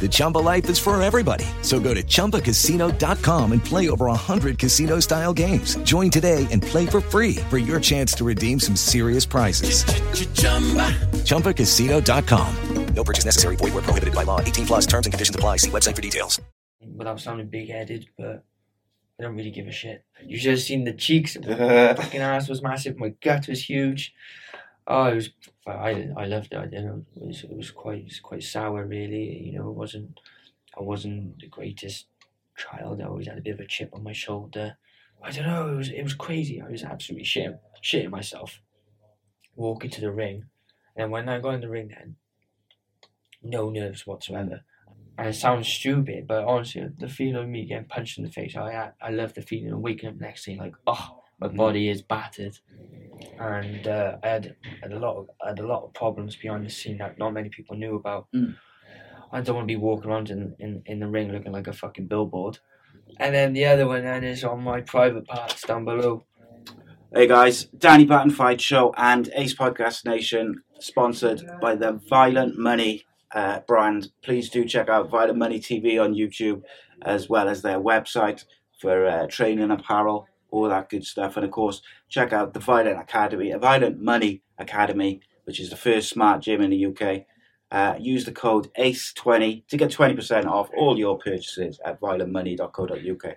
The Chumba life is for everybody. So go to ChumbaCasino.com and play over 100 casino-style games. Join today and play for free for your chance to redeem some serious prizes. ChumbaCasino.com. No purchase necessary. Void were prohibited by law. 18 plus terms and conditions apply. See website for details. without sounding big headed, but I don't really give a shit. You should have seen the cheeks. My fucking ass was massive. My gut was huge. Oh, it was. I I loved it. I don't. It was, it was quite it was quite sour, really. You know, it wasn't. I wasn't the greatest child. I always had a bit of a chip on my shoulder. I don't know. It was it was crazy. I was absolutely shitting shitting myself. Walking to the ring, and when I got in the ring, then no nerves whatsoever. And it sounds stupid, but honestly, the feeling of me getting punched in the face, I I love the feeling of waking up next day like, oh, my body is battered, and uh, I had had a lot of I had a lot of problems behind the scene that not many people knew about. Mm. I don't want to be walking around in, in, in the ring looking like a fucking billboard. And then the other one then is on my private parts down below. Hey guys, Danny Batten Fight Show and Ace Podcast Nation, sponsored by the Violent Money uh, brand. Please do check out Violent Money TV on YouTube, as well as their website for uh, training apparel, all that good stuff. And of course, check out the Violent Academy, a Violent Money Academy, which is the first smart gym in the UK. Uh, use the code ACE20 to get 20% off all your purchases at violentmoney.co.uk.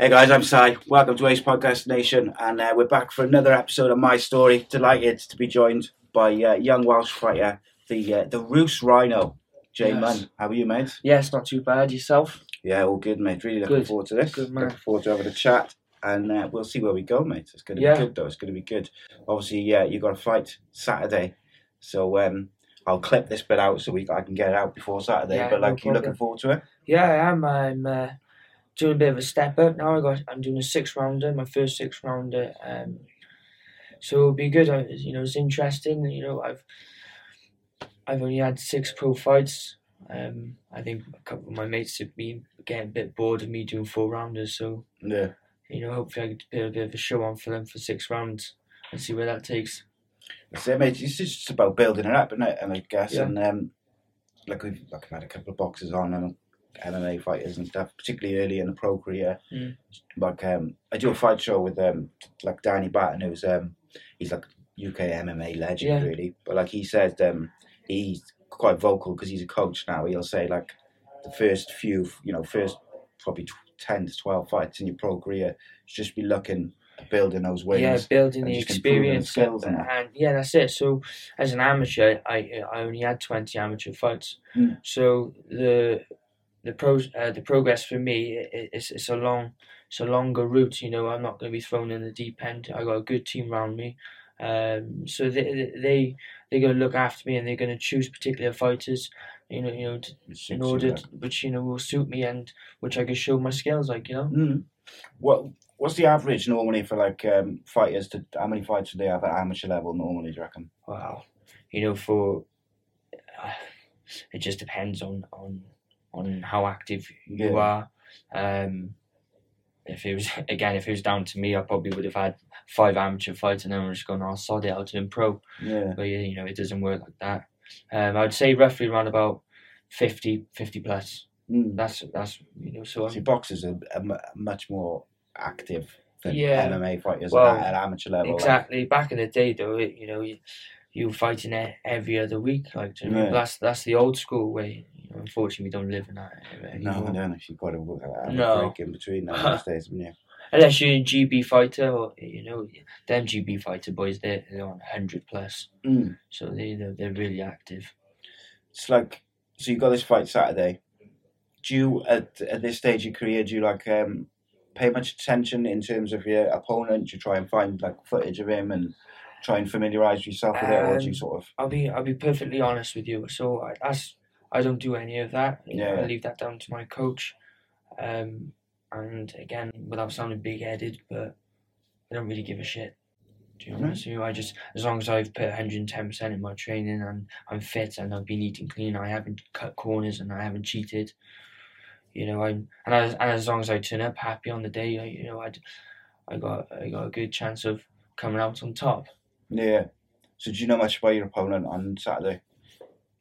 Hey guys, I'm Si. Welcome to Ace Podcast Nation, and uh, we're back for another episode of my story. Delighted to be joined by uh, young Welsh fighter, the uh, the Rhoose Rhino, Jay Yes. Munn. How are you, mate? Yes, not too bad. Yourself? Yeah, all good, mate. Really looking Good. forward to this. Good, man. Looking forward to having a chat, and uh, we'll see where we go, mate. It's going to Yeah. be good, though. It's going to be good. Obviously, yeah, you got a fight Saturday, so um, I'll clip this bit out so we I can get it out before Saturday. Yeah, but no like, you looking forward to it? Yeah, I am. I'm uh, doing a bit of a step up now. I got. I'm doing a six rounder, my first six rounder. Um, so it'll be good. I, you know, it's interesting. You know, I've I've only had six pro fights. Um, I think a couple of my mates have been getting a bit bored of me doing four rounders. So Yeah. you know, hopefully I can put a bit of a show on for them for six rounds and see where that takes. It, mate. It's just about building it up, isn't it? And I guess, Yeah. and um, like we've like I've had a couple of boxes on and MMA fighters and stuff, particularly early in the pro career. Mm. Like um, I do a fight show with um, like Danny Batten, who's um, he's like UK MMA legend, Yeah. really. But like he says, um, he's quite vocal because he's a coach now. He'll say like the first few, you know, first probably ten to twelve fights in your pro career, just be looking at building those wins. yeah, building the experience skills and, and yeah, that's it. So as an amateur, I I only had twenty amateur fights. Mm. So the the pros uh, the progress for me i- it's it's a long it's a longer route. You know, I'm not going to be thrown in the deep end. I got a good team around me. Um, so they they they're going to look after me and they're going to choose particular fighters. You know, you know, to, Suits in you, order to, which you know will suit me and which I can show my skills. Like you know. Mm. What what's the average normally for like um, fighters? To how many fights do they have at amateur level normally? Do you reckon? Wow, you know, for uh, it just depends on on on how active you Yeah. are. Um, if it was again, if it was down to me, I probably would have had five amateur fights, and then we're just going, "I'll sod it, I'll turn pro." Yeah. But yeah, you know, it doesn't work like that. Um, I would say roughly around about 50, 50 plus. Mm. That's that's you know, so See, boxers are, are mu- much more active than Yeah. MMA fighters Well, at, at amateur level. like- exactly. Back in the day, though, it, you know, you, you were fighting every other week. Like, you know what I mean? Yeah. that's that's the old school way. Unfortunately, we don't live in that No, anymore. I don't know if you've got to have a No. break in between now these days, haven't you? Unless you're a GB fighter, or you know, them GB fighter boys, they're, they're on hundred plus, Mm. so they they're, they're really active. It's like so you got this fight Saturday. Do you at at this stage of your career do you like um pay much attention in terms of your opponent? Do you try and find like footage of him and try and familiarise yourself with it, or do you Um, sort of I'll be I'll be perfectly honest with you. So I, that's I don't do any of that. Yeah. I leave that down to my coach. Um, and again, without sounding big headed, but I don't really give a shit. Do you know Mhm. I just as long as I've put 110 percent in my training and I'm fit and I've been eating clean, I haven't cut corners and I haven't cheated. You know, I'm and as, and as long as I turn up happy on the day, I, you know, I I got I got a good chance of coming out on top. yeah? So do you know much about your opponent on Saturday?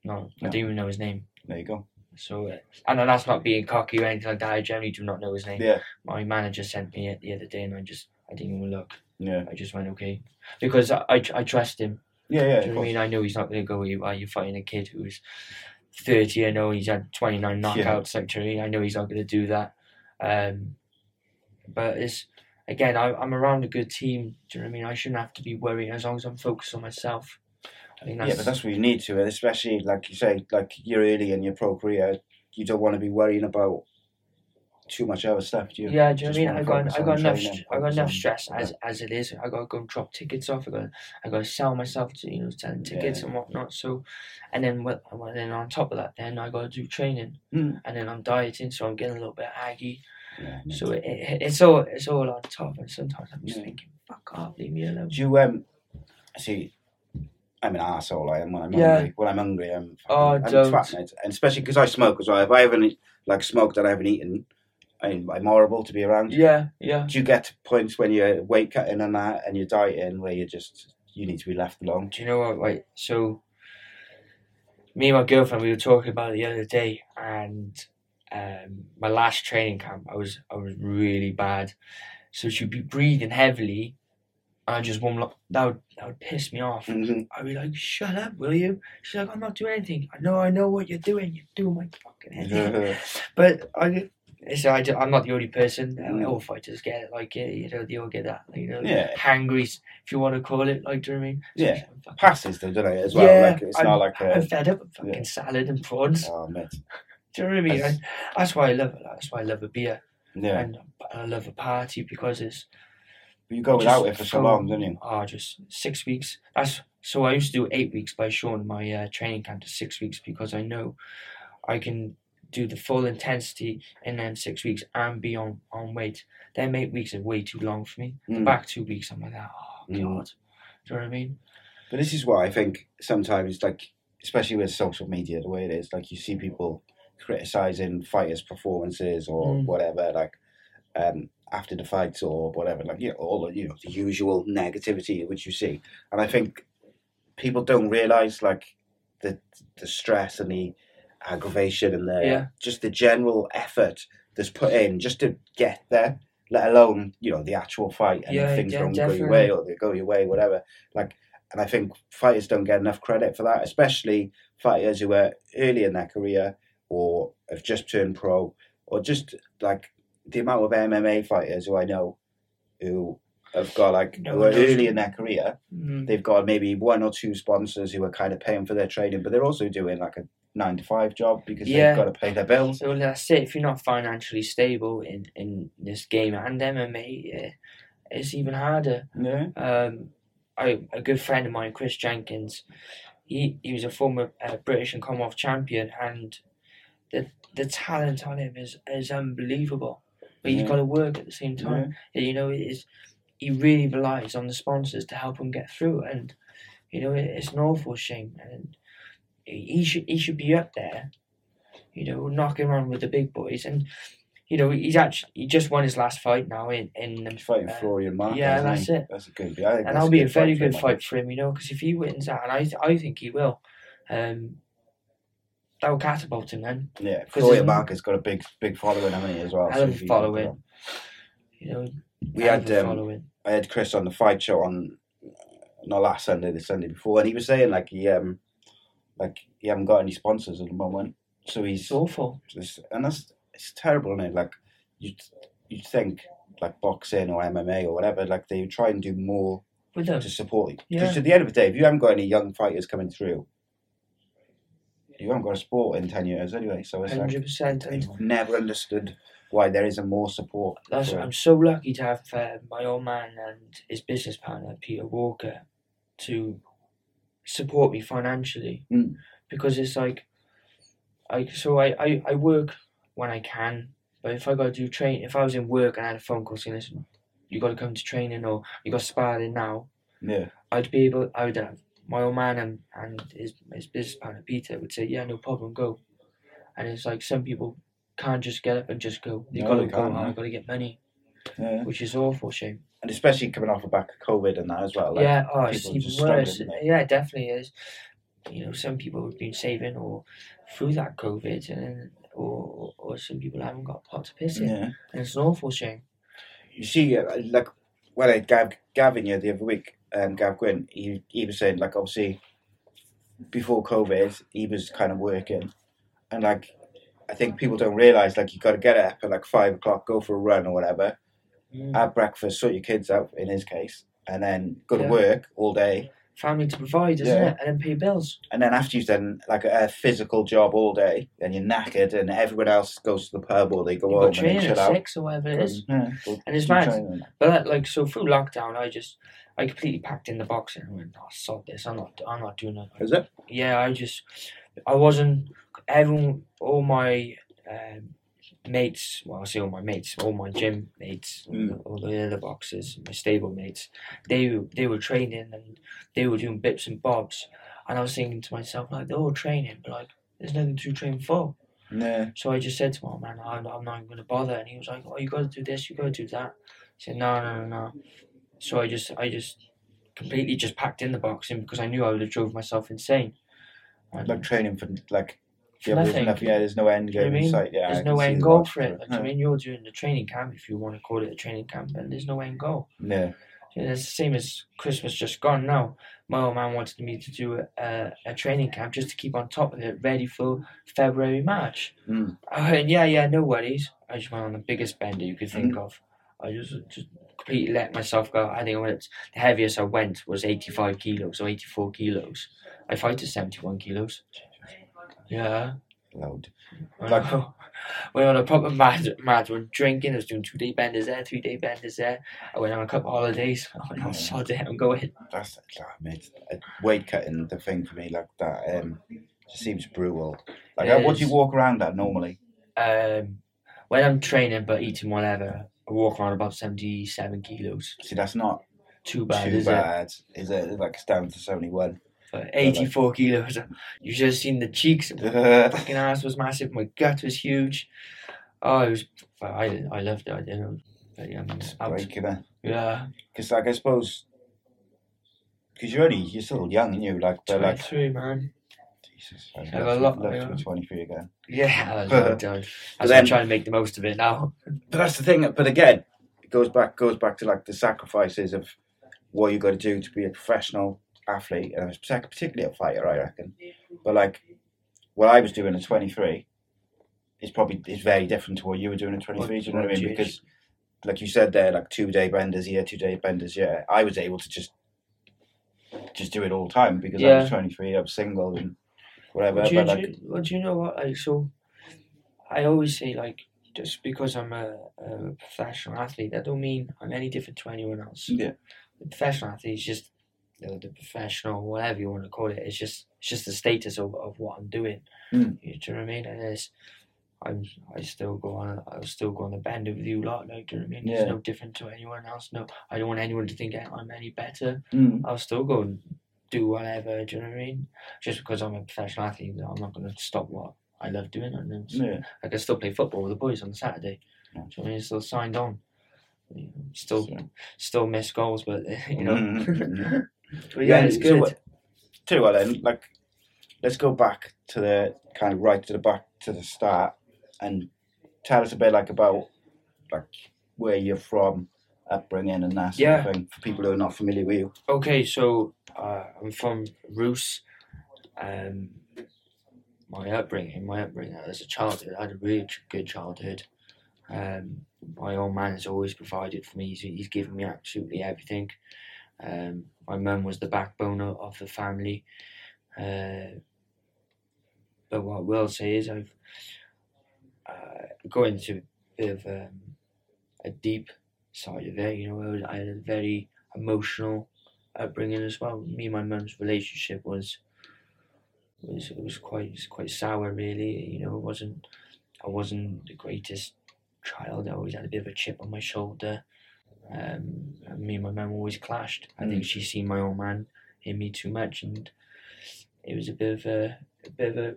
No, I No. didn't even know his name. There you go. So, uh, that's not being cocky or anything like that. I generally do not know his name. Yeah, My manager sent me it the other day, and I just I didn't even look. yeah, I just went okay because I I, I trust him. yeah, yeah. Do you know what I mean? I know he's not going to go. "You- Are you fighting a kid who's thirty? I know he's had twenty nine Yeah. knockouts. Like, do you know what I know he's not going to do that. Um, but it's again, I, I'm around a good team. Do you know what I mean? I shouldn't have to be worrying as long as I'm focused on myself. I that's, Yeah, but that's what you need to, especially like you say, like you're early in your pro career. You don't want to be worrying about too much other stuff, do you? Yeah, do you know what I mean? I got I got enough st- I got enough stress yeah. as as it is. I got to go and drop tickets off. I got I got to sell myself to you know selling tickets Yeah. and whatnot. So, and then what? And then on top of that, then I got to do training, Mm. and then I'm dieting, so I'm getting a little bit aggy. Yeah, So it, it, it's all it's all on top, and sometimes I'm just thinking, fuck off, leave me alone. Do you um see? I'm an asshole. I am when I'm Yeah. hungry. When I'm hungry, I'm. Oh, I'm don't. and especially because I smoke as well. If I haven't like smoked and I haven't eaten, I'm, I'm horrible to be around. Yeah, yeah. Do you get to points when you're weight cutting and that, and you're dieting, where you just you need to be left alone? Do you know what? Right, so me and my girlfriend we were talking about it the other day, and um, my last training camp, I was I was really bad. So she'd be breathing heavily, I just won't look. That would that would piss me off. Mhm. I'd be like, "Shut up, will you?" She's like, "I'm not doing anything. I know, I know what you're doing. You're doing my fucking head." but I. So I, am not the only person. Mm. All fighters get it, like you know, they all get that, you know, Yeah. hangry, if you want to call it. Like, do you know what I mean? So Yeah. I'm fucking- Passes though, don't it? As well, Yeah, like it's I'm- not like I'm a. fed up with fucking yeah. salad and prawns. Oh, mate. Do you know what I mean? That's- And that's why I love it. That's why I love a beer Yeah. and I love a party because it's you go just without it for so long, don't you? Oh, just six weeks. That's so I used to do eight weeks by showing my uh, training camp to six weeks because I know I can do the full intensity in then six weeks and be on, on weight. Then eight weeks are way too long for me. The Mm. back two weeks, I'm like, oh god. Mm. Do you know what I mean? But this is why I think sometimes, like, especially with social media, the way it is, like, you see people criticizing fighters' performances or Mm. whatever, like, um, after the fights or whatever, like, you know, all the, you know, the usual negativity which you see. And I think people don't realize, like, the the stress and the aggravation and the Yeah. just the general effort that's put in just to get there. Let alone, you know, the actual fight and Yeah, things yeah, don't go your way or they go your way, whatever. Like, and I think fighters don't get enough credit for that, especially fighters who are early in their career or have just turned pro, or just like the amount of MMA fighters who I know who have got like No who are early in their career. Mm. They've got maybe one or two sponsors who are kind of paying for their training, but they're also doing like a nine to five job because Yeah. they've got to pay their bills. So that's it. If you're not financially stable in, in this game and MMA, eh, it's even harder. Yeah. Um, I, a good friend of mine, Chris Jenkins, he, he was a former uh, British and Commonwealth champion, and the the talent on him is, is unbelievable. But Yeah. he's got to work at the same time. You know, it is he really relies on the sponsors to help him get through, and you know it, it's an awful shame. And he he should he should be up there, you know, knocking around with the big boys. And you know, he's actually he just won his last fight now in in He's fighting uh, Florian Marku. yeah, that's he? it. That's a good. I and that'll be a very good fight for him, you know, because if he wins that, and I I think he will, um, that will catapult him then. Yeah, he's- Marku got a big, big following, haven't he, as well? Hell of a following. You know, We had um. I had Chris on the fight show on not last Sunday, the Sunday before, and he was saying like he um like he haven't got any sponsors at the moment, so he's It's awful. just, and that's it's terrible, isn't it? Like you you think like boxing or MMA or whatever, like they try and do more With them, to support you. Because Yeah. at the end of the day, if you haven't got any young fighters coming through, you haven't got a sport in ten years anyway. So it's hundred percent. I've never understood why there isn't more support. That's I'm so lucky to have uh, my old man and his business partner Peter Walker to support me financially Mm. because it's like I so I, I, I work when I can but if I got to do train if I was in work and I had a phone call saying listen you got to come to training or you got sparring now yeah, I'd be able I would have my old man and, and his his business partner Peter would say yeah no problem go and it's like some people can't just get up and just go you No, got to they go no. I've got to get money yeah. which is awful shame. and especially coming off the back of COVID and that as well. Like, yeah, oh, it's even worse. Yeah, it definitely is. You know, some people have been saving or through that COVID, and or or some people haven't got pot to piss in, yeah. and it's an awful shame. You see, uh, like when I had Gav, Gavin here the other week, um, Gav Gwynne, he he was saying like obviously before COVID, he was kind of working, and like I think people don't realize like you got to get up at like five o'clock, go for a run or whatever, Mm. have breakfast, sort your kids out in his case, and then go to work all day, Family to provide, isn't Yeah. it? And then pay bills. and then after you've done like a, a physical job all day, then you're knackered, and everyone else goes to the pub or they go You've home and chill at out. six or whatever it is. Yeah, And it's mad. But like so through lockdown, I just I completely packed in the box and went, oh, sod this. I'm not. I'm not doing it. Is it? yeah, I just, I wasn't, everyone, all my um, mates, well, I say all my mates, all my gym mates, all, Mm. the, all the other boxers, my stable mates, they, were- they were training and they were doing bits and bobs. And I was thinking to myself, like, they're all training, but like, there's nothing to train for. Yeah. So I just said to my man, I'm, I'm not even going to bother. And he was like, oh, you got to do this, you got to do that. I said, no, no, no, no. So I just, I just completely just packed in the boxing because I knew I would have drove myself insane. And- Like training for like yeah, there's nothing. nothing. Yeah, there's no end Do you know game in sight. Yeah, there's can no end goal for it. Like, I mean, you're doing the training camp, if you want to call it a training camp, and there's no end goal. Yeah, You It's the same as Christmas just gone now. My old man wanted me to do a, a, training camp just to keep on top of it, ready for February, March. Mm. I went, yeah, yeah, no worries. I just went on the biggest bender you could Hmm. think of. I just just completely let myself go. I think I went, the heaviest I went was 85 kilos or 84 kilos. I fight to 71 kilos. Yeah. loud. I Like- went on a proper mad, mad one, drinking. I was doing two day benders there, three day benders there. I went on a couple of holidays. I went, oh, sod it, I'm going. That's oh, mate, uh, weight cutting the thing for me like that. Um, just seems brutal. Like, It what do you walk around at normally? Um, when I'm training but eating whatever, I walk around about 77 kilos. See, that's not Too bad, too is bad. Is it? It's like it's down to seventy one. it? But 84 kilos. You have seen the cheeks. My fucking ass was massive. My gut was huge. Oh, it was. I I loved it. I did. But, yeah, breaking it. Yeah, Because like I suppose, because you're only you're still young, aren't you? Like, but like man. Jesus, I'd Have love, a lot, yeah. twenty three again. Yeah, But- what. That's then- I'm trying to make the most of it now. But that's the thing. But again, it goes back goes back to like the sacrifices of what you got to do to be a professional athlete, and particularly a fighter, I reckon. But like what I was doing at 23 is probably is very different to what you were doing at 23. do you know what I mean? What- Because like you said there, like two day benders here, two day benders yeah. I was able to just just do it all the time because I was 23. I was single and whatever. do, you, but like, you, well, do you know what? Like, so, I always say like, just because I'm a, a professional athlete, that don't mean I'm any different to anyone else. yeah, The professional athlete is just you know, the professional, whatever you want to call it. It's just it's just the status of, of what I'm doing. Mm. You, do you know what I mean? And it's, I'm I still go on. I still go on the bender with you a lot. Like, do you know what I mean? Yeah. It's no different to anyone else. No, I don't want anyone to think I'm any better. mm. I'll still go and do whatever. Do you know what I mean? Just because I'm a professional athlete, I'm not going to stop what I love doing. And then, yeah. I can still play football with the boys on Saturday. So I mean, still signed on. You know, Still, So- still miss goals, but you know. Mhm. but yeah, it's good. what- Tell you what then, like, let's go back to the kind of right to the back to the start, and tell us a bit like about like where you're from, upbringing, and that sort Yeah. of thing for people who are not familiar with you. Okay, so uh, I'm from Rhoose. Um, my upbringing, my upbringing as a childhood, I had a really good childhood. Um, my old man has always provided for me. He's, he's given me absolutely everything. Um, my mum was the backbone of, of the family. Uh, but what I will say is I've uh, going into a bit of um, a deep side of it. You know, I, was, I had a very emotional upbringing as well. Me and my mum's relationship was was it was quite it was quite sour really. You know, it wasn't I wasn't the greatest child. I always had a bit of a chip on my shoulder. Um, and me and my mum always clashed. I think she seen my old man in me too much, and it was a bit of a, a bit of a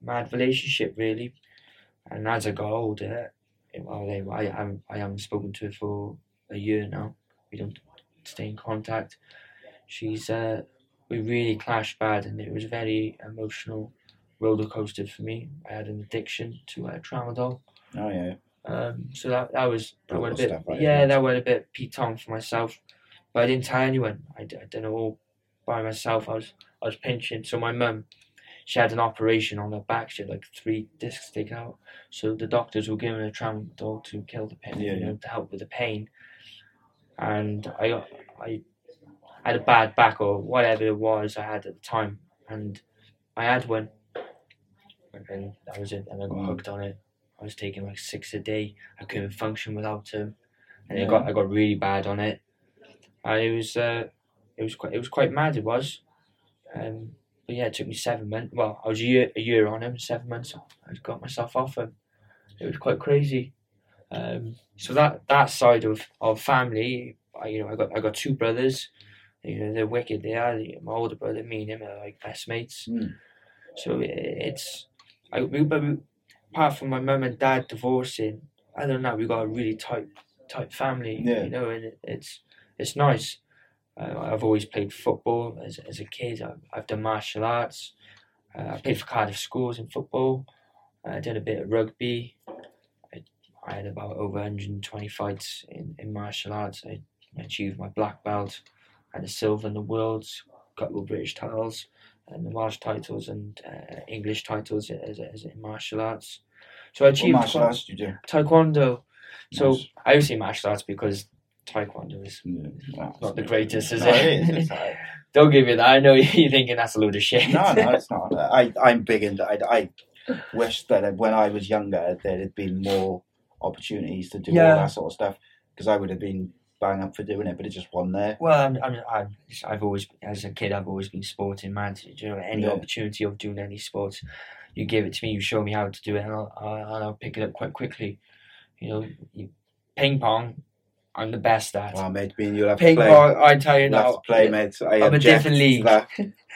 mad relationship really. And as I got older, it, well, they, I, I, haven't- I haven't spoken to her for a year now. We don't stay in contact. She's uh, we really clashed bad, and it was a very emotional roller coaster for me. I had an addiction to uh, tramadol, Oh yeah, um, so that that was that went a bit right, yeah that went a bit peaked for myself, but I didn't tell anyone. I, I done it all by myself. I was I was pinching. So my mum, she had an operation on her back. She had like three discs taken out. So the doctors were giving her tramadol to kill the pain, Yeah, you yeah. know, to help with the pain. And I I had a bad back or whatever it was I had at the time, and I had one. And that was it. And I got hooked on it. I was taking like six a day. I couldn't function without them, and Yeah. it got I got really bad on it. And it was uh, it was quite it was quite mad. It was, um, but yeah, it took me seven months. Well, I was a year a year on him, seven months. I got myself off him. It was quite crazy. Um, so that that side of, of family, I, you know, I got I got two brothers. You know, they're wicked. They are. My older brother, me and him are like best mates. Mm. So it, it's, I we, but we, apart from my mum and dad divorcing, other than that, we got a really tight tight family. Yeah. You know, and it, it's it's nice. Uh, I've always played football as as a kid. I've, I've done martial arts. Uh, I played for Cardiff Schools in football. I did a bit of rugby. I, I had about over 120 fights in, in martial arts. I achieved my black belt. I had a silver in the worlds, a couple of British titles, and the Welsh titles and uh, English titles as, as in martial arts. So I what achieved martial arts do you do? taekwondo. So Nice. I always say martial arts because taekwondo is Yeah, well, not the greatest, is no, it? it is, it's. Don't give me that. I know you're thinking that's a load of shit. no, no, it's not. I, I'm big into. I, I wish that when I was younger, there had been more opportunities to do Yeah. all that sort of stuff because I would have been bang up for doing it, but it just wasn't there. Well, I'm, I'm, I'm, I've always, as a kid, I've always been sporting mad. Do you know, any Yeah. opportunity of doing any sports, you give it to me, you show me how to do it, and I'll, I'll, I'll pick it up quite quickly. You know, you, ping pong, I'm the best at. Oh, mate, and you'll have ping to play. pong, I tell you now, play, mate. I I'm a different league.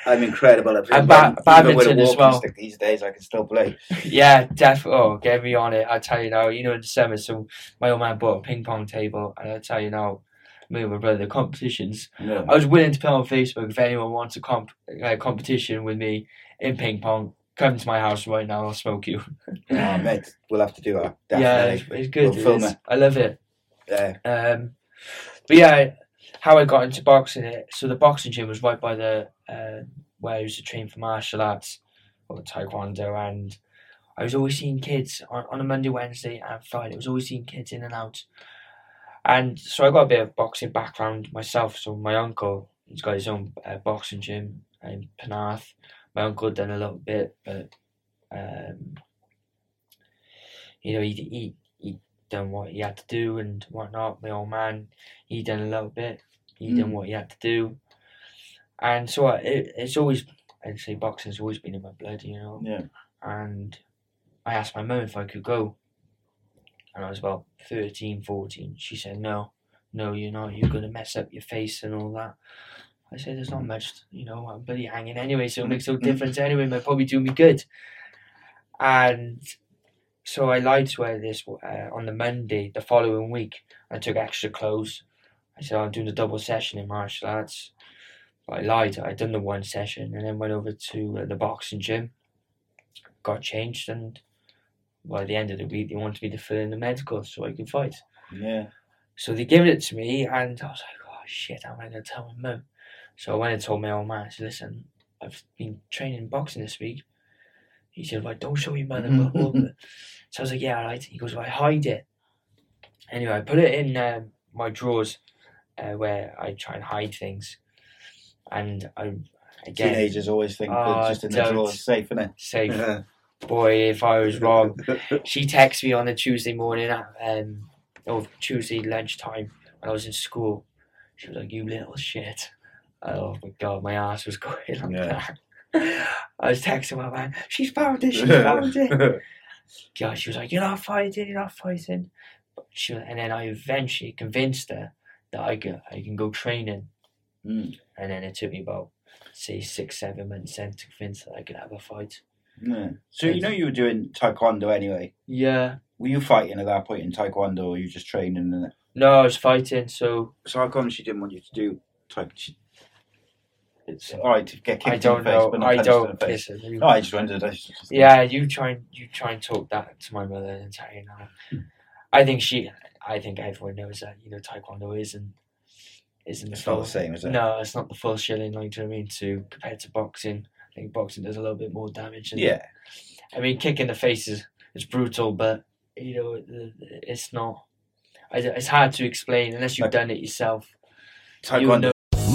I'm incredible at ping And pong. ba- a badminton as well. stick these days, I can still play. Yeah, definitely. Oh, get me on it. I tell you now, you know, in summer, so my old man bought a ping pong table, and I tell you now, me and my brother, the competitions. Yeah. I was willing to put on Facebook if anyone wants a comp uh, competition with me in ping pong. Come to my house right now. I'll smoke you. Oh, mate, we'll have to do that. Yeah, it's, it's good. We'll film it. I love it. Yeah. Um, but yeah, how I got into boxing. It so the boxing gym was right by the uh, where I used to train for martial arts or taekwondo, and I was always seeing kids on, on a Monday, Wednesday, and Friday. I was always seeing kids in and out, and so I got a bit of boxing background myself. So my uncle, he's got his own uh, boxing gym in Penarth. My uncle done a little bit, but um, you know, he he done what he had to do and whatnot. My old man, he done a little bit. He done Mm. what he had to do, and so I, it, it's always I'd say boxing's always been in my blood, you know. Yeah. And I asked my mum if I could go, and I was about 13, 14. She said, "No, no, you're not. You're gonna mess up your face and all that." I said, "There's not much, you know. I'm bloody hanging anyway, so it makes no Mm. difference anyway. It might probably do me good." And so I lied to her this uh, on the Monday the following week. I took extra clothes. I said "Oh, I'm doing a double session in martial arts. But I lied. I'd done the one session and then went over to uh, the boxing gym. Got changed and by the end of the week they wanted me to fill in the medical so I could fight. Yeah. So they gave it to me, and I was like, "Oh shit, how am I going to tell my mum?" So I went and told my old man. I said, "Listen, I've been training boxing this week." He said, "Well, don't show your mother." but hold it." so I was like, "Yeah, all right." He goes, "Well, I hide it." Anyway, I put it in um, my drawers uh, where I try and hide things, and I again Teenagers always think Oh, that just in the don't. drawer is safe, isn't it? safe. Boy, if I was wrong. she texted me on a Tuesday morning at um or Tuesday lunchtime when I was in school. She was like, "You little shit." Oh my god, my ass was going like Yeah. that. I was texting my man. She's found it. She's found it. God, she was like, "You're not fighting. You're not fighting." But she and then I eventually convinced her that I can I can go training. Mm. And then it took me about say six seven months then to convince that I could have a fight. Yeah. So you know you were doing taekwondo anyway. Yeah. Were you fighting at that point in taekwondo, or were you just training in it? No, I was fighting. So So how come she didn't want you to do taekwondo? It's all right to get kicked I in don't the face, know. but not I punched in don't the face. listen. you- No, I just wondered. I just, yeah, you try and you try and talk that to my mother and tell her now. Hmm. I think she. I think everyone knows that you know taekwondo isn't isn't the It's not full. the same, is it? No, it's not the full shilling. Like, do you know what I mean? To compared to boxing, I think boxing does a little bit more damage. than- Yeah. I mean, kick in the face is, is brutal, but you know, it- it's not. I- It's hard to explain unless you've Like- done it yourself. You Taekwondo.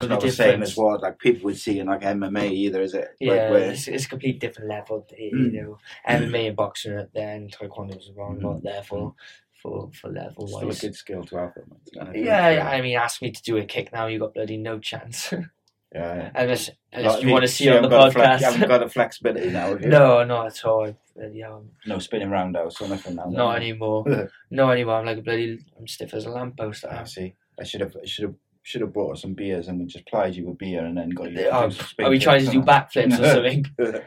It's not the same as what like people would see in like MMA either, is it? Yeah, Like, where, it's, it's a complete different level. You Mm. know, MMA and boxing are there, and taekwondo is around Mm. not there for for for level still a good skill to have. isn't? Yeah, yeah, I mean, ask me to do a kick now, you got bloody no chance. yeah. unless unless Like, you want to see on the got flex- podcast. you haven't got the flexibility now. have you? no, not at all. Yeah, I'm- No spinning roundhouse or nothing now. not anymore. not anymore. I'm like a bloody. I'm stiff as a lamppost. I I see. I should have. I should have. Should have brought us some beers and we just plied you with beer and then got you. Oh, do some spin are we trying to do backflips or something?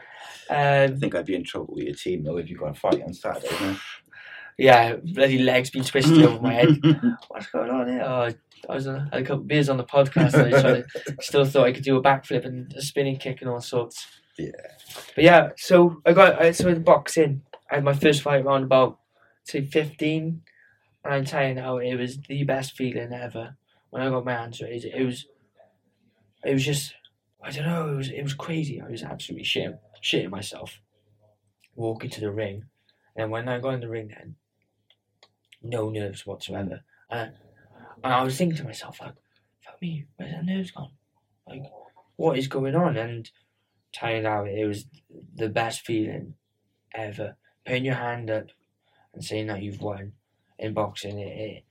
I Um, think I'd be in trouble with your team though if you got a fight on Saturday. No? yeah, bloody legs been twisted over my head. What's going on here? Oh, I was on, had a couple of beers on the podcast and I to, still thought I could do a backflip and a spinning kick and all sorts. Yeah. But yeah, so I got I, so in boxing, I had my first fight around about say fifteen, and I'm telling you now, it was the best feeling ever when I got my answer, raised. It was, it was just I don't know, it was it was crazy. I was absolutely shitting shitting myself, walking to the ring, and when I got in the ring, then no nerves whatsoever. Uh, and I was thinking to myself, like, fuck me, where's the nerves gone? Like, what is going on? And telling out, it was the best feeling ever. Putting your hand up and saying that you've won in boxing, it, it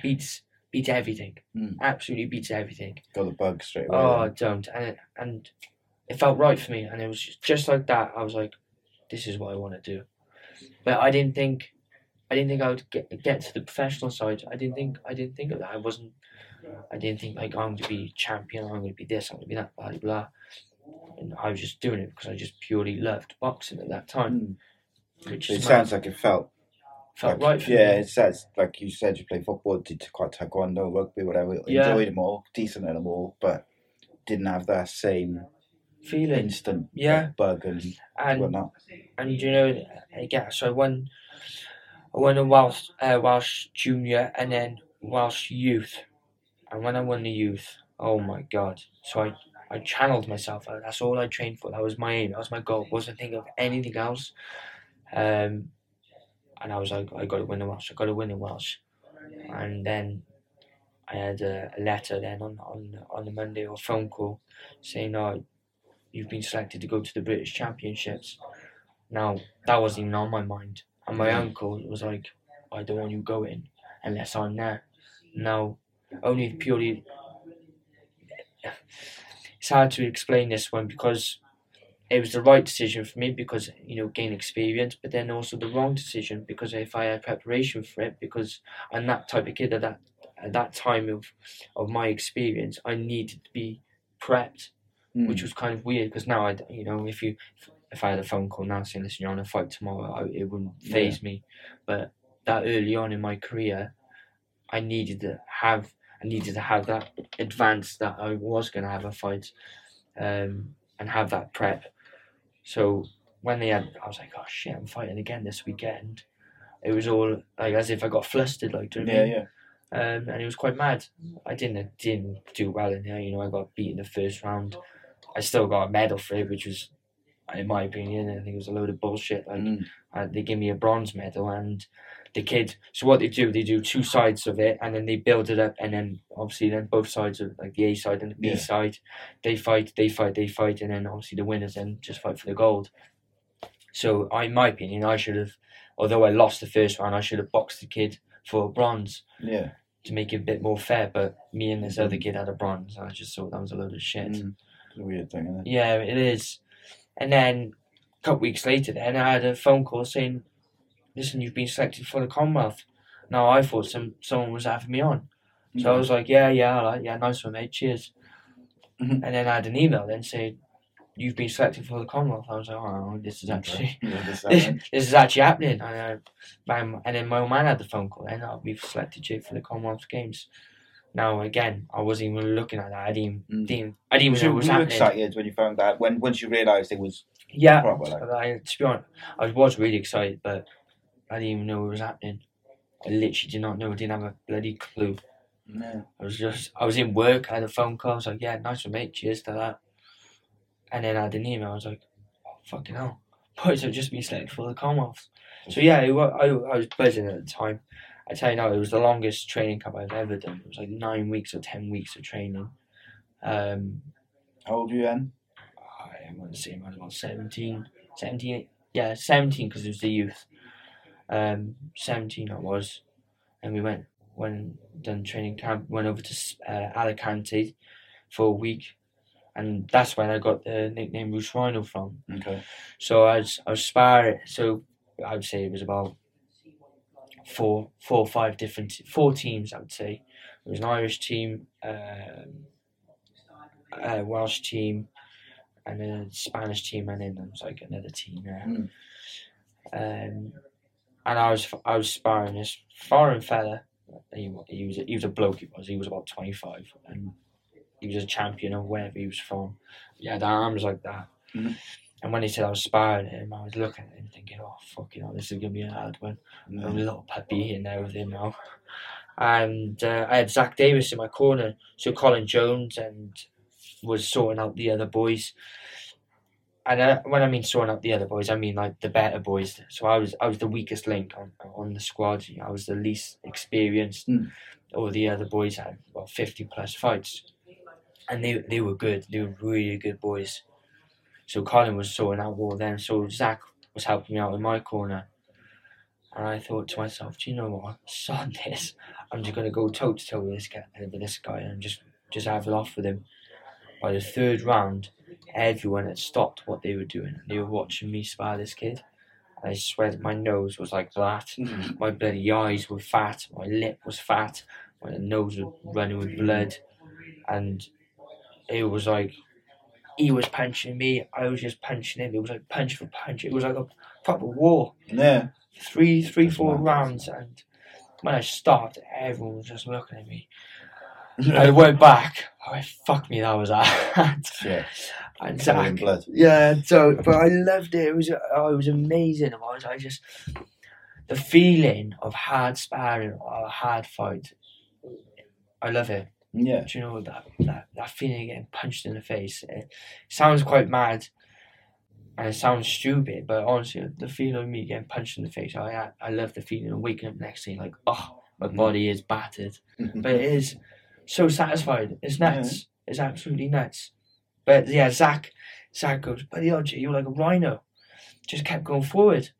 beats beats everything. Mm. Absolutely beats everything. Got the bug straight away. Oh, then. don't. And it, and it felt right for me. And it was just, just like that. I was like, this is what I want to do. But I didn't think, I didn't think I would get get to the professional side. I didn't think, I didn't think of that. I wasn't, I didn't think like I'm going to be champion. I'm going to be this. I'm going to be that. Blah blah. blah. And I was just doing it because I just purely loved boxing at that time. Which It sounds like it felt. Felt like, right for yeah, it says like you said you play football, did quite taekwondo, rugby, whatever. Yeah. Enjoyed them all, decent in them all, but didn't have that same feeling. instant Yeah. bug and, And whatnot. and you know, again, so I won, I won a Welsh, uh, Welsh junior and then Welsh youth, and when I won the youth, oh my god! So I, I channeled myself. uh, That's all I trained for. That was my aim. That was my goal. wasn't thinking of anything else. Um, and I was like, I got to win the Welsh. I got to win the Welsh, and then I had a, a letter then on on on the Monday or phone call saying, "Oh, you've been selected to go to the British Championships." Now that wasn't even on my mind. And my uncle was like, I don't want you going unless I'm there. Now, only purely. It's hard to explain this one because it was the right decision for me because you know gain experience, but then also the wrong decision because if I had preparation for it, because I'm that type of kid at that at that time of of my experience, I needed to be prepped, Mm. which was kind of weird because now I you know if you if I had a phone call now saying listen you're on a fight tomorrow, I, it wouldn't phase me, but that early on in my career, I needed to have I needed to have that advance that I was going to have a fight, um, and have that prep. So when they had, I was like, oh shit, I'm fighting again this weekend. It was all like as if I got flustered, like do you know what I Yeah, mean? yeah. Um, and it was quite mad. I didn't didn't do well in there. You know, I got beat in the first round. I still got a medal for it, which was, in my opinion, I think it was a load of bullshit. Like Mm. uh, they give me a bronze medal, and the kid. So what they do, they do two sides of it, and then they build it up, and then obviously then both sides of like the A side and the B Yeah. side, they fight, they fight, they fight, and then obviously the winners then just fight for the gold. So, I, in my opinion, I should have, although I lost the first round, I should have boxed the kid for a bronze Yeah. to make it a bit more fair. But me and this other kid had a bronze, and I just thought that was a load of shit. Mm. It's a weird thing, isn't it? Yeah, it is. And then a couple weeks later, then I had a phone call saying, "Listen, you've been selected for the Commonwealth." Now I thought some someone was having me on, so I was like, "Yeah, yeah, right, yeah, nice one, mate. Cheers." Mhm. And then I had an email then saying, "You've been selected for the Commonwealth." I was like, "Oh, this is actually." Yeah, this This, this is actually happening, and, uh, bang, and then my old man had the phone call, and oh, we've selected you for the Commonwealth Games. Now again, I wasn't even looking at that. I didn't, Mm. didn't I didn't even know what was were you happening. excited when you found that? When once you realised it was Yeah, proper, like I, to be honest, I was really excited, but I didn't even know what was happening. I literally did not know. I didn't have a bloody clue. no. I was just, I was in work. I had a phone call. I was like, "Yeah, nice one, mate. Cheers to that." And then I had an email. I was like, oh, "Fucking hell!" Boys have just been selected for the Commonwealth. So yeah, it, I, I was buzzing at the time. I tell you now, it was the longest training camp I've ever done. It was like nine weeks or ten weeks of training. Um, How old were you then? I want to say I was about 17, 17, yeah, 17 because it was the youth. Um, 17 I was. And we went, when done training camp, went over to uh, Alicante for a week. And that's when I got the nickname Rhoose Rhino from. Okay. So I was, I was sparring, so I would say it was about four, four or five different, four teams I would say. there was an Irish team, um, a Welsh team, and a Spanish team, and then there was like another team there. Mm. Um, and I was I was sparring this foreign fella. He, he was he was a bloke. He was he was about twenty five, and he was a champion of wherever he was from. He had arms like that. Mhm. And when he said I was sparring him, I was looking at him thinking, "Oh fuck, you know, this is gonna be a hard one." No. I'm a little puppy in there with him now. And uh, I had Zach Davis in my corner, so Colin Jones and was sorting out the other boys. And uh, when I mean sorting out the other boys, I mean like the better boys. So I was I was the weakest link on, on the squad. I was the least experienced. Mm. All the other boys had about fifty plus fights, and they they were good. They were really good boys. So Colin was sorting out wall then. So Zach was helping me out in my corner. And I thought to myself, do you know what? Sod this. I'm just gonna go toe to toe with this guy with this guy and just just have it off with him. By the third round, everyone had stopped what they were doing. And they were watching me spar this kid. I swear that my nose was like that. Mhm. My bloody eyes were fat. My lip was fat. My nose was running with blood. And it was like he was punching me. I was just punching him. It was like punch for punch. It was like a proper war Yeah. three, three, That's four mad. rounds, and when I stopped, everyone was just looking at me. I went back. Oh, fuck me, that was hard. Yeah. and Zach, blood. yeah. So, but I loved it. It was, oh, it was amazing. It was. I just the feeling of hard sparring or a hard fight. I love it. Yeah. Do you know that that, that feeling of getting punched in the face? It sounds quite mad, and it sounds stupid, but honestly, the feeling of me getting punched in the face, I I love the feeling of waking up next day like, oh, my Mm. body is battered, but it is so satisfied. It's nuts. It's absolutely nuts. But yeah, Zach, Zach goes, buddy, Odgie, you're like a rhino. Just kept going forward.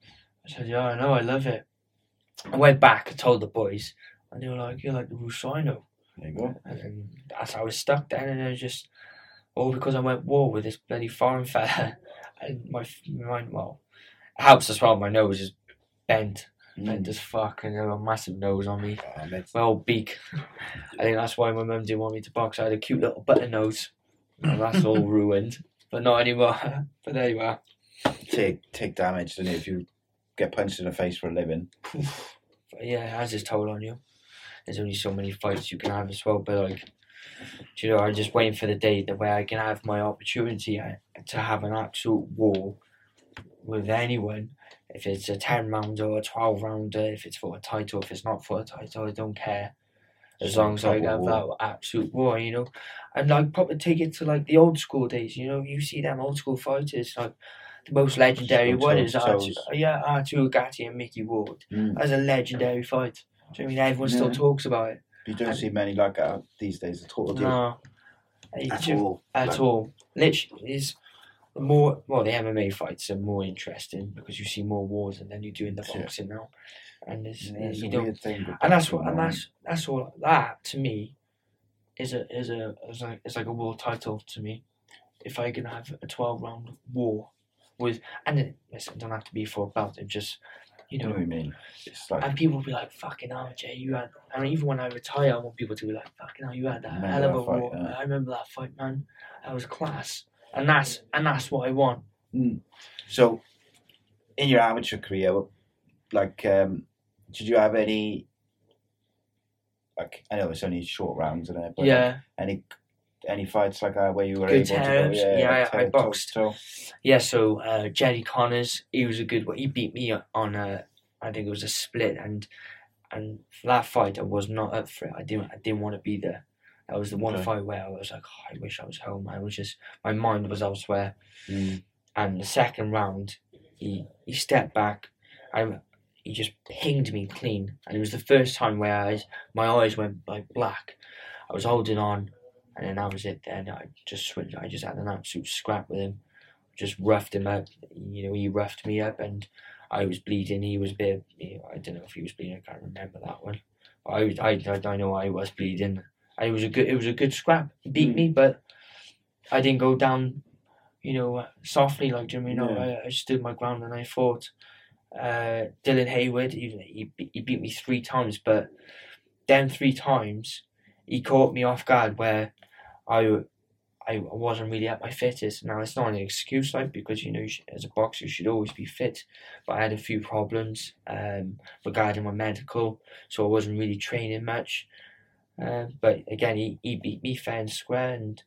I said, yeah, I know, I love it. I went back and told the boys, and they were like, you're like the Rhoose Rhino. There you go. And that's how I was stuck then, and it was just all because I went war with this bloody foreign fella. And my mind, well, it helps as well. My nose is bent, mm. bent as fuck, and I have a massive nose on me. Ah, my old beak. I think that's why my mum didn't want me to box. I had a cute little button nose. And that's all ruined, but not anymore. but there you are. Take take damage, it? If you get punched in the face for a living. Yeah, it has its toll on you. There's only so many fights you can have as well, but like, do you know, I'm just waiting for the day that where I can have my opportunity to have an absolute war with anyone. If it's a 10 rounder or a 12 rounder, if it's for a title, if it's not for a title, I don't care. As long as I have war. that absolute war, you know. And like, probably take it to like the old school days, you know. You see them old school fighters, like the most legendary one is Artu, yeah, Arturo Gatti and Mickey Ward. Mm. That's a legendary fight. Do you know I mean everyone still talks about it? You don't see many like that these days at all. do you? No, At all. At Like- all. Literally, is more well the MMA fights are more interesting because you see more wars and then you do in the Yeah. boxing now, and it's, Yeah, it's you a don't. weird thing. and that's what and that's that's all that to me is a is a is like it's like a world title to me. If I can have a twelve round war with and it, listen, don't have to be for a belt. It just you You know know what I mean? It's like and people will be like, fucking hell, Jay, you had. I mean, even when I retire, I want people to be like, fucking hell, you had that hell of a fight, war. yeah. I remember that fight, man. That was class. And that's and that's what I want. So, in your amateur career, like, um, did you have any? Like, I know it's only short rounds, isn't it? But Yeah. Any any fights like that where you were Good able times. to go? Yeah, like, I, I boxed. toe- toe? Yeah, so uh, Jerry Connors, he was a good one. He beat me on a, I think it was a split, and and that fight, I was not up for it. I didn't, I didn't want to be there. That was the one Okay. fight where I was like, oh, I wish I was home. I was just, my mind was elsewhere. Mm. And the second round, he he stepped back. I he just pinged me clean, and it was the first time where I, my eyes went like black. I was holding on, and then that was it. Then I just switched. I just had an absolute scrap with him, just roughed him up. You know, he roughed me up, and I was bleeding. He was a bit. You know, I don't know if he was bleeding. I can't remember that one. I was- I I, I know I was bleeding. And it was a good. It was a good scrap. He beat me, but I didn't go down. You know, softly like do you know I mean? No, Yeah. I, I stood my ground and I fought. Uh, Dylan Hayward, he, he he beat me three times, but then three times he caught me off guard where I I wasn't really at my fittest. Now it's not an excuse, like because you know as a boxer you should always be fit, but I had a few problems um, regarding my medical, so I wasn't really training much. Uh, but again, he, he beat me fair and square, and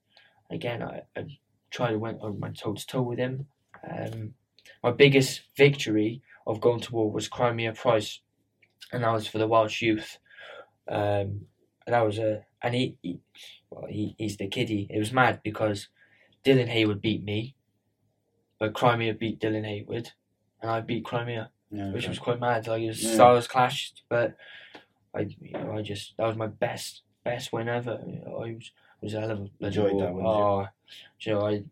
again I, I tried to went on my toe to toe with him. Um, my biggest victory of going to war was Crimea Prize, and that was for the Welsh youth. Um, and that was a and he, he well he, he's the kiddie. It was mad because Dylan Hayward beat me, but Crimea beat Dylan Hayward, and I beat Crimea, Yeah, which okay. was quite mad. Like it was Yeah. stars clashed, but I you know I just that was my best best win ever. You know, I was was a hell of a Enjoyed that one? Oh, you know I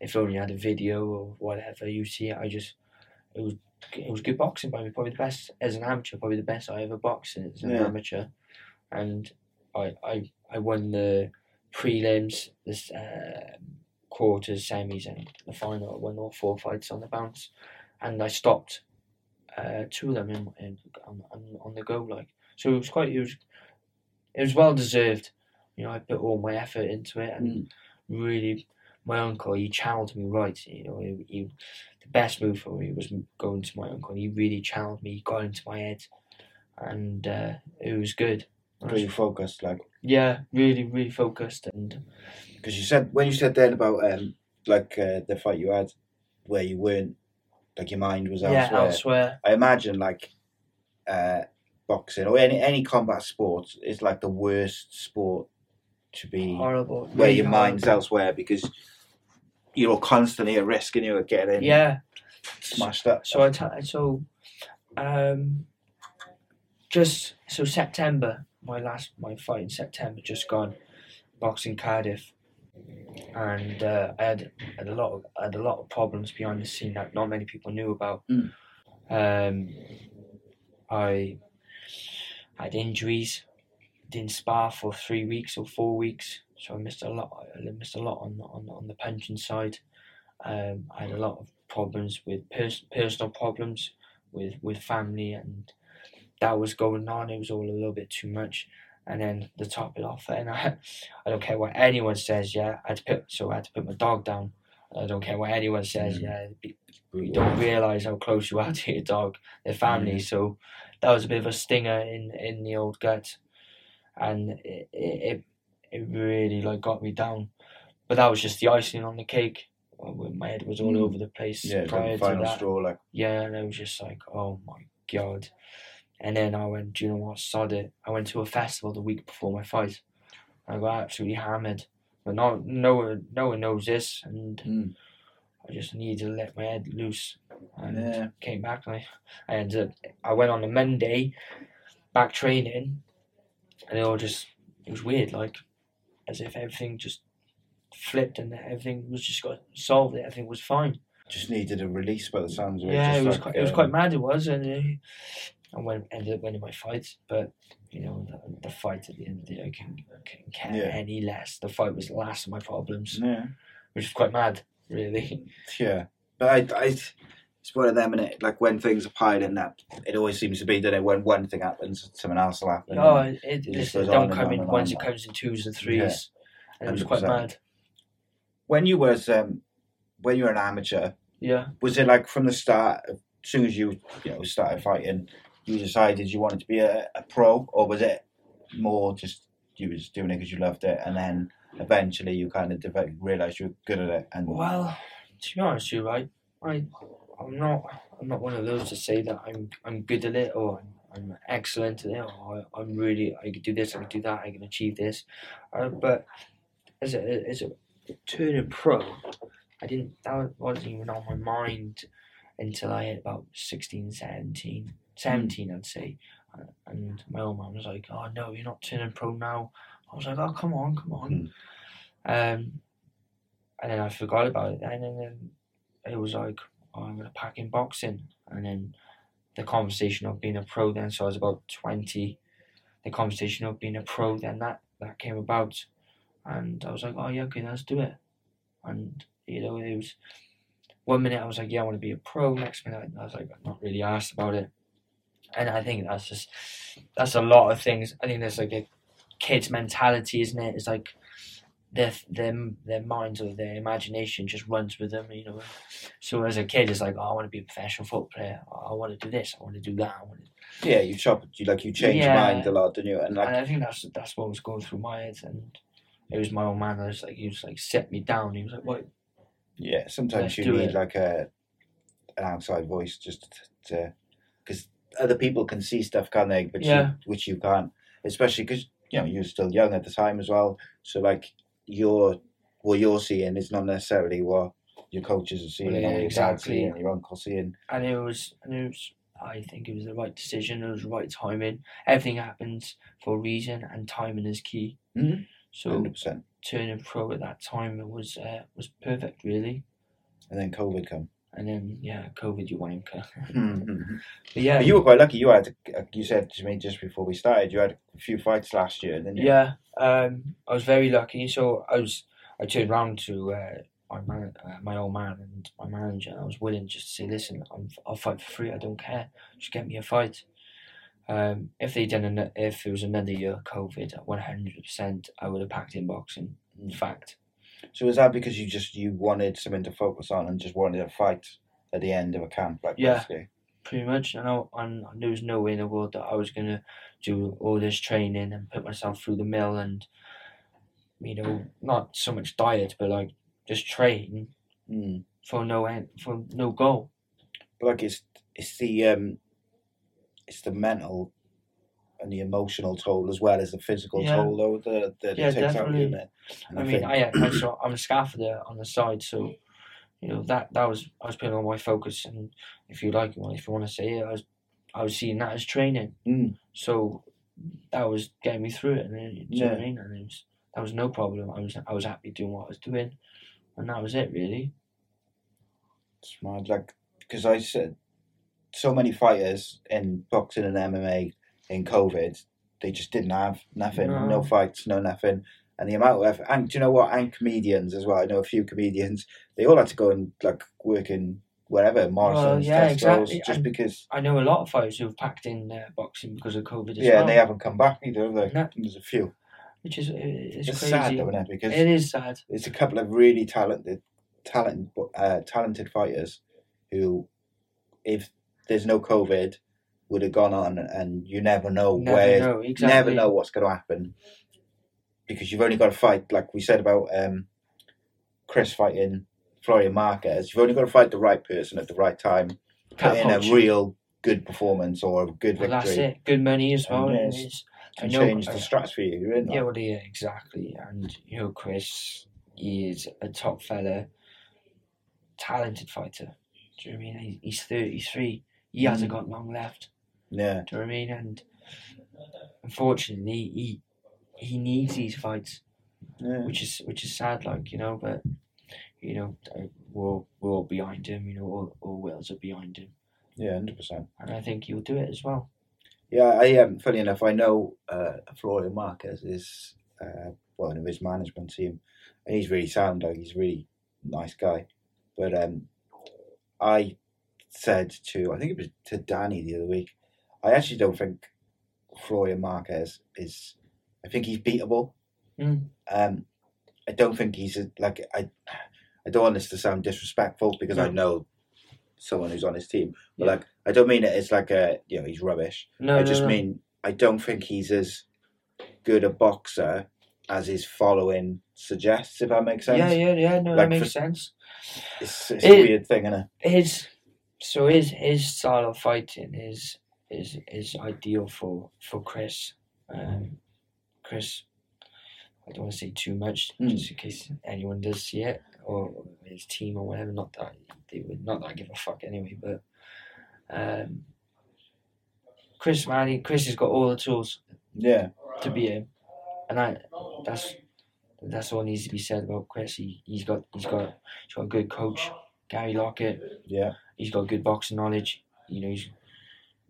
if only I had a video or whatever you see it. I just it was it was good boxing by me. Probably the best as an amateur. Probably the best I ever boxed as an Yeah. amateur, and I I I won the prelims, this uh, quarters, semis, and the final. I won all four fights on the bounce, and I stopped uh, two of them in, in on, on, the go. Like so, it was quite it was it was well deserved. You know, I put all my effort into it, and really, my uncle he channeled me right. You know, he, he, the best move for me was going to my uncle. He really channeled me, he got into my head, and uh, it was good. Pretty focused, like Yeah, really, really focused, and because you said when you said then about um like uh, the fight you had where you weren't like your mind was elsewhere. Yeah, elsewhere. I imagine like uh boxing or any any combat sport is like the worst sport to be Horrible, where really your mind's horrible. elsewhere because you're constantly at risk and you're getting Yeah. smashed up. So I t- so um just so September, my last my fight in September just gone, boxing Cardiff, and uh, I had had a lot of I had a lot of problems behind the scene that not many people knew about. Mm. Um, I had injuries, didn't spar for three weeks or four weeks, so I missed a lot. I missed a lot on on on the punching side. Um, I had a lot of problems with pers- personal problems with with family, and that was going on. It was all a little bit too much. And then to top it off, and I, I don't care what anyone says. Yeah, I had to put so I had to put my dog down. I don't care what anyone says. Yeah, you don't realize how close you are to your dog, their family. So that was a bit of a stinger in in the old gut, and it it, it really like got me down. But that was just the icing on the cake. My head was all Mm. over the place Yeah, prior the to final that. straw, like Yeah, and I was just like, oh my god. And then I went, do you know what, sod it. I went to a festival the week before my fight. I got absolutely hammered. But no, no, one, no one knows this, and Mm. I just needed to let my head loose. And Yeah. came back, and I, I ended up, I went on a Monday, back training, and it all just, it was weird, like, as if everything just flipped and everything was just got solved, everything was fine. just needed a release by the sounds of it. Yeah, it was like, quite, it was um, quite mad. It was, and I went ended up winning my fight. But you know, the, the fight at the end of the day, I couldn't, I couldn't care Yeah. any less. The fight was the last of my problems, Yeah. which is quite mad, really. Yeah, but I, I, it's one of them, and it like when things are piling up, it always seems to be that it when one thing happens, something else will happen. oh, and it, it, just don't on come on in and once. on. It comes in twos and threes, and it was quite 100%. mad. When you was um, when you were an amateur, Yeah. was it like from the start? As soon as you you know started fighting, you decided you wanted to be a, a pro, or was it more just you was doing it because you loved it, and then eventually you kind of developed, realized you were good at it, and Well, to be honest, with you right. I, I'm not. I'm not one of those to say that I'm. I'm good at it or I'm, excellent at it or I, I'm really. I can do this. I can do that. I can achieve this. Uh, but as a as a turning pro, I didn't. That wasn't even on my mind until I hit about 16, 17, 17 I'd say. Uh, And my old man was like, "Oh no, you're not turning pro now." I was like, "Oh come on, come on." Um, and then I forgot about it. And then it was like, oh, I'm going to pack in boxing. And then the conversation of being a pro then, so I was about 20, the conversation of being a pro then that, that came about. And I was like, oh, yeah, okay, let's do it. And, you know, it was one minute I was like, yeah, I want to be a pro. Next minute I was like, I'm not really asked about it. And I think that's just, that's a lot of things. I think there's like a kid's mentality, isn't it? It's like, their their their minds or their imagination just runs with them, you know. So as a kid, it's like, oh, I want to be a professional football player. I want to do this. I want to do that. I want to... yeah, you chop, you like you change Yeah. your mind a lot, didn't you? And like And I think that's that's what was going through my head. And it was my old man. that was like, he was like, set me down. He was like, what? Yeah, sometimes you need it. like a an outside voice just to because other people can see stuff, can't they? But Yeah. you, which you can't, especially because you know you're still young at the time as well. So like your what you're seeing is not necessarily what your coaches are seeing, or yeah, your exactly. seeing, or your uncle seeing. And it was, and it was. I think it was the right decision. It was the right timing. Everything happens for a reason, and timing is key. Mhm. So Hundred percent. turning pro at that time it was uh, was perfect, really. And then COVID come. And then yeah, COVID, you wanker. Mhm. But yeah, But you were quite lucky. You had, you said to me just before we started, you had a few fights last year, didn't you? Yeah, um, I was very lucky. So I was, I turned round to uh, my man, uh, my old man, and my manager. And I was willing just to say, listen, I'm, I'll fight for free. I don't care. Just get me a fight. Um, if they done, an, if it was another year of COVID, one hundred percent, I would have packed in boxing. In fact, So was that because you just you wanted something to focus on and just wanted a fight at the end of a camp, like Yeah. basically? pretty much. And I know, and there was no way in the world that I was gonna do all this training and put myself through the mill and, you know, not so much diet, but like just train Mm. for no end, for no goal. But like it's it's the um it's the mental and the emotional toll as well as the physical Yeah. toll though that that Yeah, it takes out definitely. of you. And I mean, think- I, I saw, I'm a scaffolder on the side, so you know that that was I was putting all my focus, and if you like, well, if you want to say it, I was I was seeing that as training. Mm. So that was getting me through it, and then, you know what I mean? And it was, that was no problem. I was I was happy doing what I was doing, and that was it really. It's mad, like because I said so many fighters in boxing and MMA in COVID, they just didn't have nothing, no, No. fights, no nothing. And the amount of and do you know what? And comedians as well. I know a few comedians. They all had to go and like work in wherever Morrison's, yeah, Tesco's, exactly. just And because. I know a lot of fighters who've packed in uh, boxing because of COVID as Yeah, well. and they haven't come back either. Have they? No. There's a few. which is it's, It's crazy. sad though, isn't it? Because it is sad. It's a couple of really talented, talented, uh, talented fighters who, if there's no COVID, would have gone on, and you never know Never where, know, never know what's going to happen, because you've only got to fight, like we said about um, Chris fighting Florian Marku. You've only got to fight the right person at the right time, put in a real good performance or a good Well, victory. that's it. Good money as well. And it it's- is. Know. change the I- stratosphere you're in. Yeah, well, yeah, exactly. And you know, Chris, he is a top fella, talented fighter. Do you know what I mean? He's thirty three. He hasn't Mm. got long left. Yeah, Do you know what I mean? And unfortunately, he he needs these fights, yeah. which is which is sad. Like you know, but you know, we're we're all behind him. You know, all all Wales are behind him, yeah, hundred percent. and I think he'll do it as well. Yeah, I um, funny enough, I know uh, Florian Marku is uh, one of his management team, and he's really sound. Like he's a really nice guy. But um, I said to I think it was to Danny the other week, I actually don't think Florian Marku is. I think he's beatable. Mm. Um, I don't think he's a, like I. I don't want this to sound disrespectful because I know someone who's on his team, but Yeah. like I don't mean it It's like a you know he's rubbish. No, I no, just no. mean I don't think he's as good a boxer as his following suggests. If that makes sense. Yeah, yeah, yeah. No, Like that makes for- sense. It's, it's It- a weird thing, isn't it? his so his his style of fighting is is is ideal for for Chris. Um, Chris, I don't want to say too much, Mm. just in case anyone does see it or his team or whatever. Not that they would not that I give a fuck anyway, but um, Chris man, Chris has got all the tools Yeah, to be him, and I that's that's all needs to be said about Chris. He he's got he's got he's got a good coach, Gary Lockett yeah, he's got good boxing knowledge. You know, he's,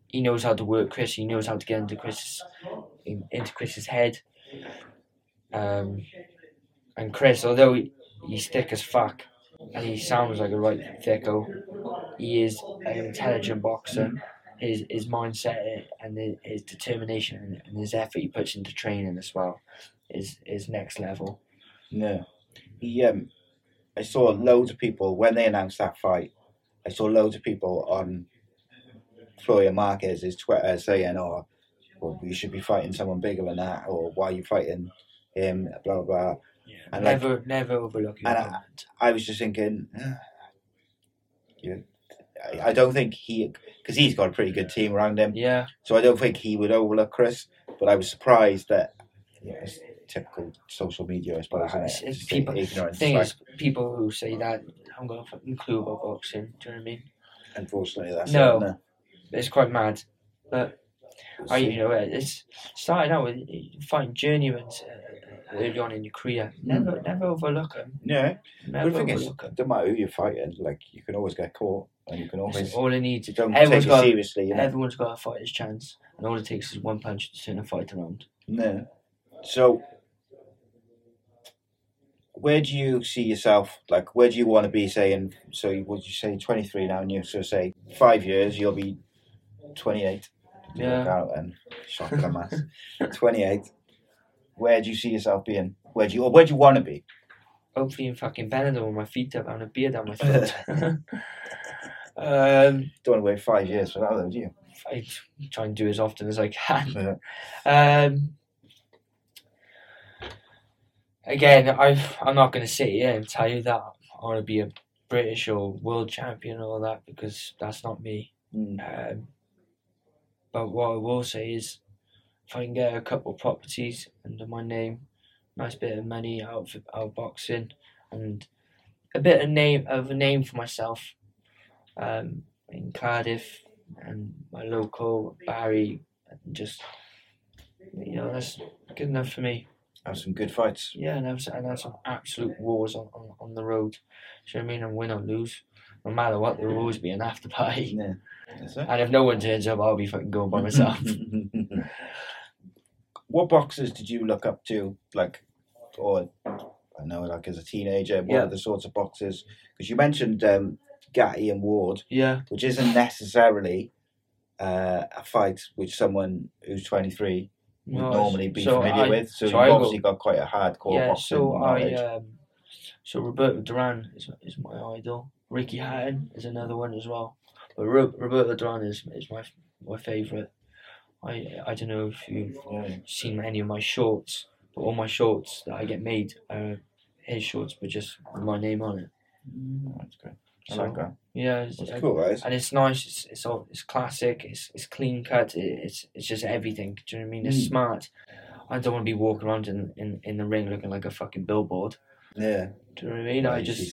he knows how to work Chris. He knows how to get into Chris's in, into Chris's head. Um, and Chris, although he, he's thick as fuck, and he sounds like a right thicko, he is an intelligent boxer. His his mindset and his, his determination and, his effort he puts into training as well is is next level. yeah. He um, I saw loads of people when they announced that fight. I saw loads of people on Florian Marku's Twitter saying, "Oh, well, you should be fighting someone bigger than that," or "Why are you fighting him?" Blah blah. blah. And like, never never overlook your and I- I was just thinking, "Ah, you, I, I don't think he, because he's got a pretty good team around him, Yeah. so I don't think he would overlook Chris. But I was surprised that, you know, it's typical social media, I suppose. It's- it's people- thing is, people who say that I'm going to fucking clue about boxing. Do you know what I mean? unfortunately, that's No. it, It's quite mad. But? I, you know, it's starting out with fighting journeymen uh, early on in your career. Never, never overlook them. yeah. Never the thing is, them. no matter who you're fighting, like you can always get caught, and you can always All it needs, you don't everyone's take it seriously. You know? everyone's got a fighter's chance, and all it takes is one punch to turn a fight around. No. So, where do you see yourself? Like, where do you want to be? Saying, so would you say twenty three now? And you so say five years, you'll be twenty eight. Yeah. Look out and shocking a mass. twenty eight. Where do you see yourself being? Where do you or where do you want to be? Hopefully in fucking Benidorm with my feet up and a beer down my throat. um, Don't want to wait five years for that, though, do you? I try and do as often as I can. Yeah. Um, again, I I'm not going to sit here and tell you that I want to be a British or world champion or all that because that's not me. Mm. Um, but what I will say is, if I can get a couple of properties under my name, nice bit of money out of, out of boxing, and a bit of name of a name for myself um, in Cardiff and my local Barry, and just you know that's good enough for me. Have some good fights. Yeah, and have, and have some absolute wars on, on, on the road. Do you know what I mean? And win or lose. no matter what, there will always be an after party. Yeah. That's. And if no one turns up, I'll be fucking going by myself. what boxers did you look up to, like, or I know, like as a teenager, what Yeah. are the sorts of boxers? Because you mentioned um, Gatti and Ward, yeah, which isn't necessarily uh, a fight which someone who's 23 would No, normally be so familiar I- with. So, so you've I go- obviously got quite a hardcore yeah. boxing So I, knowledge. um, so Roberto Duran is is my idol. Ricky Hatton is another one as well. But Ro- Roberto Duran is is my my favorite. I I don't know if you've seen any of my shorts, but all my shorts that I get made are his shorts, but just with my name on it. Mm, That's good. I So, like that. Yeah, it's, I- cool, guys. and it's nice. It's it's all it's classic. It's it's clean cut. It, it's it's just everything. Do you know what I mean? It's Mm. smart. I don't want to be walking around in, in, in the ring looking like a fucking billboard. Yeah. Do you know what I mean? I just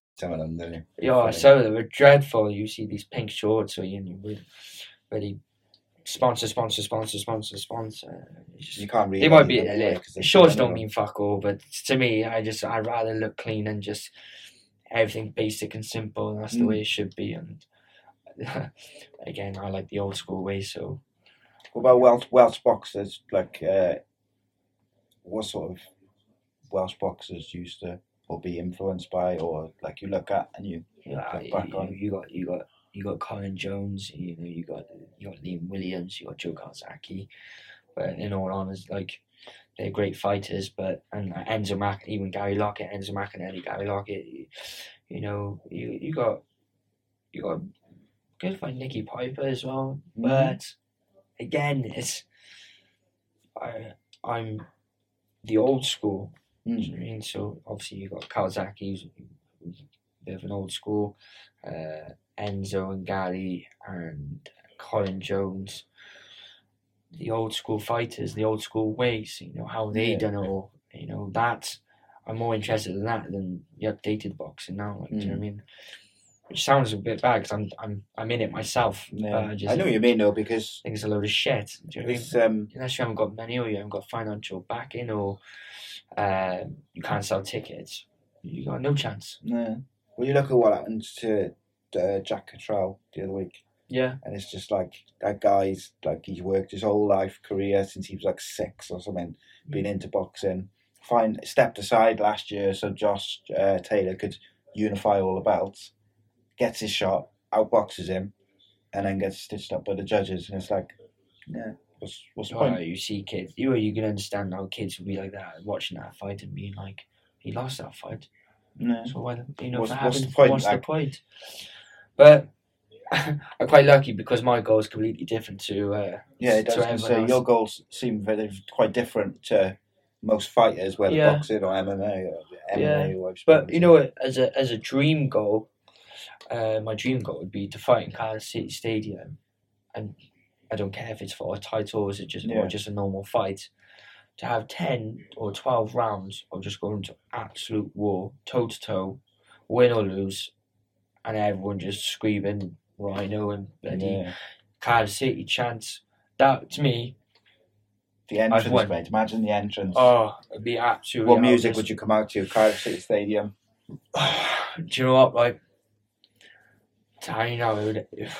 Some of them, don't you? Yeah, so they were dreadful. You see these pink shorts, or you know, really sponsor, sponsor, sponsor, sponsor, sponsor. Just- You can't really They might be read them anyway, 'cause they're shorts don't mean fuck all, but to me, I just I'd rather look clean and just everything basic and simple. And that's the Mm. way it should be. And again, I like the old school way. So What about Welsh, Welsh boxers? Like, uh, what sort of Welsh boxers used to or be influenced by, or like you look at and you yeah, look you, back you- on? you got you got you got Colin Jones. You know, you got you got Liam Williams. You got Joe Calzaghe. But in all honesty, like they're great fighters. But and Enzo Mac, even Gary Lockett, Enzo Maccarinelli, Gary Lockett. You, you know, you you got you got good fight Nicky Piper as well. Mhm. But again, it's I I'm the old school. Mm. Do you know what I mean? So obviously you've got Calzaghe, who's, a bit of an old school. Uh, Enzo and Gary and Colin Jones. The old school fighters, the old school ways, you know, how they Yeah. done it all. You know, that's I'm more interested in that than the updated boxing now. Like, do you know what I Mm. mean? Which sounds a bit bad because I'm I'm I'm in it myself. Yeah. but I, just I know what you mean though, because think it's a load of shit. Do you know what I mean? um, unless you haven't got money or you haven't got financial backing or uh, you can't sell tickets, you got no chance. yeah. Well, you look at what happened to uh, Jack Catterall the other week, Yeah, and it's just like that guy's like he's worked his whole life career since he was like six or something, been into boxing. Fine, stepped aside last year so Josh uh, Taylor could unify all the belts. Gets his shot, outboxes him, and then gets stitched up by the judges. And it's like, yeah, what's what's the point? you see kids, you are you can understand how kids would be like that watching that fight and being like, he lost that fight. Yeah. So why, you know, What's- for what's having, the point, what's like- the point? But I'm quite lucky because my goal is completely different to uh, Yeah, it to does. everyone So your goals seem very quite different to most fighters, whether Yeah. boxing or MMA or MMA. Yeah, Or I've But you know, as a as a dream goal, uh, my dream goal would be to fight in Cardiff City Stadium, and I don't care if it's for a title or is it just Yeah. or just a normal fight. To have ten or twelve rounds of just going to absolute war, toe to toe, win or lose, and everyone just screaming Rhino and bloody Yeah. Cardiff City chants. That to me, the entrance, mate. Imagine the entrance. oh, it'd be absolutely. what music would you come out to? Cardiff City Stadium. Do you know what? Like, I know. It would, it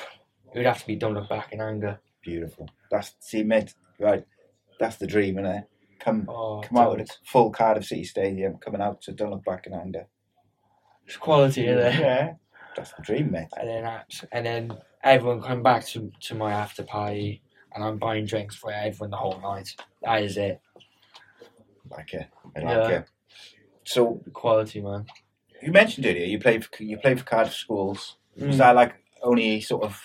would have to be "Don't Look Back in Anger." Beautiful. That's see, mate. Right, that's the dream, innit? Come, Oh, come out with a full Cardiff City Stadium, coming out to Don't Look Back in Anger. It's quality in there. Yeah, that's the dream, mate. And then, and then everyone come back to to my after party, and I'm buying drinks for everyone the whole night. That is it. Like it, I like Yeah. it. So Quality, man. you mentioned earlier you play for you play for Cardiff schools. Was Mm. that like only sort of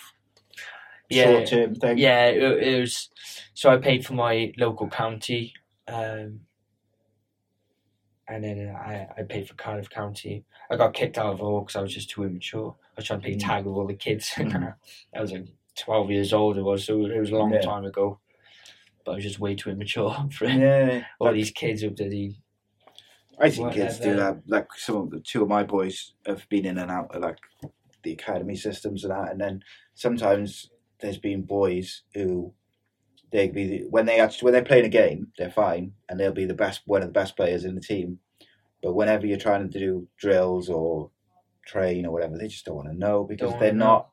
Yeah, short term thing? Yeah, it, it was. So I paid for my local county, um, and then I, I played for Cardiff County. I got kicked out of all because I was just too immature. I was trying to play Mm. tag with all the kids. Mm. I was like 12 years old, it was, so it was a long Yeah. time ago. But I was just way too immature for Yeah, all like- these kids who did the. I think kids do that. Like some of the two of my boys have been in and out of like the academy systems and that, and then sometimes there's been boys who they be the, when they actually when they're playing a game, they're fine and they'll be the best one of the best players in the team. But whenever you're trying to do drills or train or whatever, they just don't want to know because they're know. not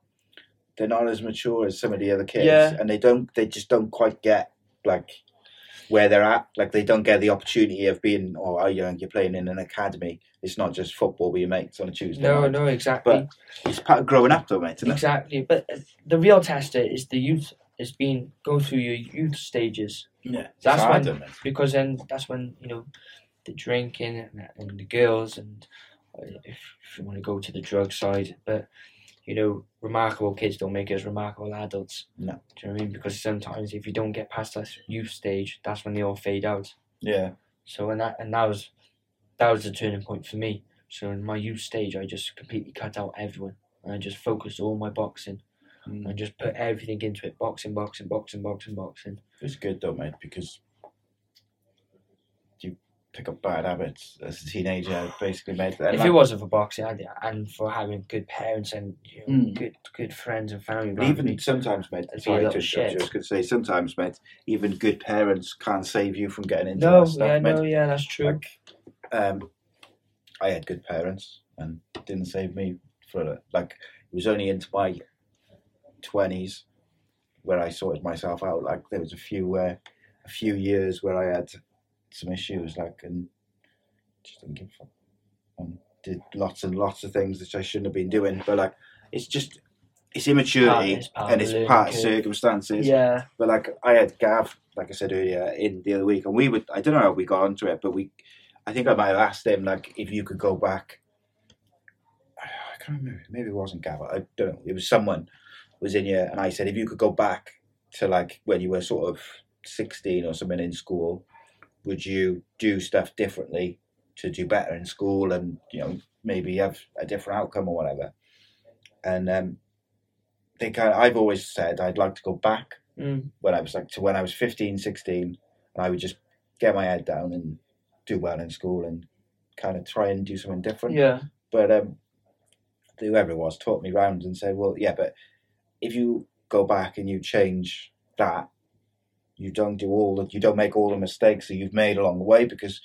they're not as mature as some of the other kids, Yeah. and they don't they just don't quite get like where they're at. Like they don't get the opportunity of being, or you know, you're playing in an academy. It's not just football with your mates on a Tuesday. No, night. no, exactly. But it's part of growing up, though, mate. Isn't it? Exactly. But uh, the real tester is the youth. Is being go through your youth stages. Yeah, That's when mate. because then that's when you know the drinking and, and the girls and uh, if, if you want to go to the drug side, but you know remarkable kids don't make us remarkable adults. No. Do you know what I mean? Because sometimes if you don't get past that youth stage, that's when they all fade out. Yeah. So and that and that was that was the turning point for me. So in my youth stage, I just completely cut out everyone and I just focused all my boxing. Mm. And just put everything into it: boxing, boxing, boxing, boxing, boxing. It's good though, mate, because pick up bad habits as a teenager, basically, mate. And if like- it wasn't for boxing I'd, and for having good parents and you know, Mm. good good friends and family, But even me, sometimes, mate, I'd be a sorry to you, I shit. was going to say, sometimes, mate, even good parents can't save you from getting into No, that stuff, yeah, mate. no, yeah, that's true. Like, um, I had good parents and didn't save me for like it was only into my twenties where I sorted myself out. Like there was a few where a few years where I had some issues, like and just didn't give a fuck. And did lots and lots of things that I shouldn't have been doing. But like it's just it's immaturity it's part and it's part of circumstances. Yeah. But like I had Gav, like I said earlier, in the other week, and we would I don't know how we got onto it, but we I think I might have asked him like if you could go back. I can't remember. Maybe it wasn't Gav. I don't know. It was someone was in here, and I said if you could go back to like when you were sort of sixteen or something in school, would you do stuff differently to do better in school and you know maybe have a different outcome or whatever? And um, they kind of, I've always said I'd like to go back Mm. when I was like to when I was 15, 16, and I would just get my head down and do well in school and kind of try and do something different. Yeah. But um, whoever it was taught me round and said, well, yeah, but if you go back and you change that, you don't do all the, you don't make all the mistakes that you've made along the way because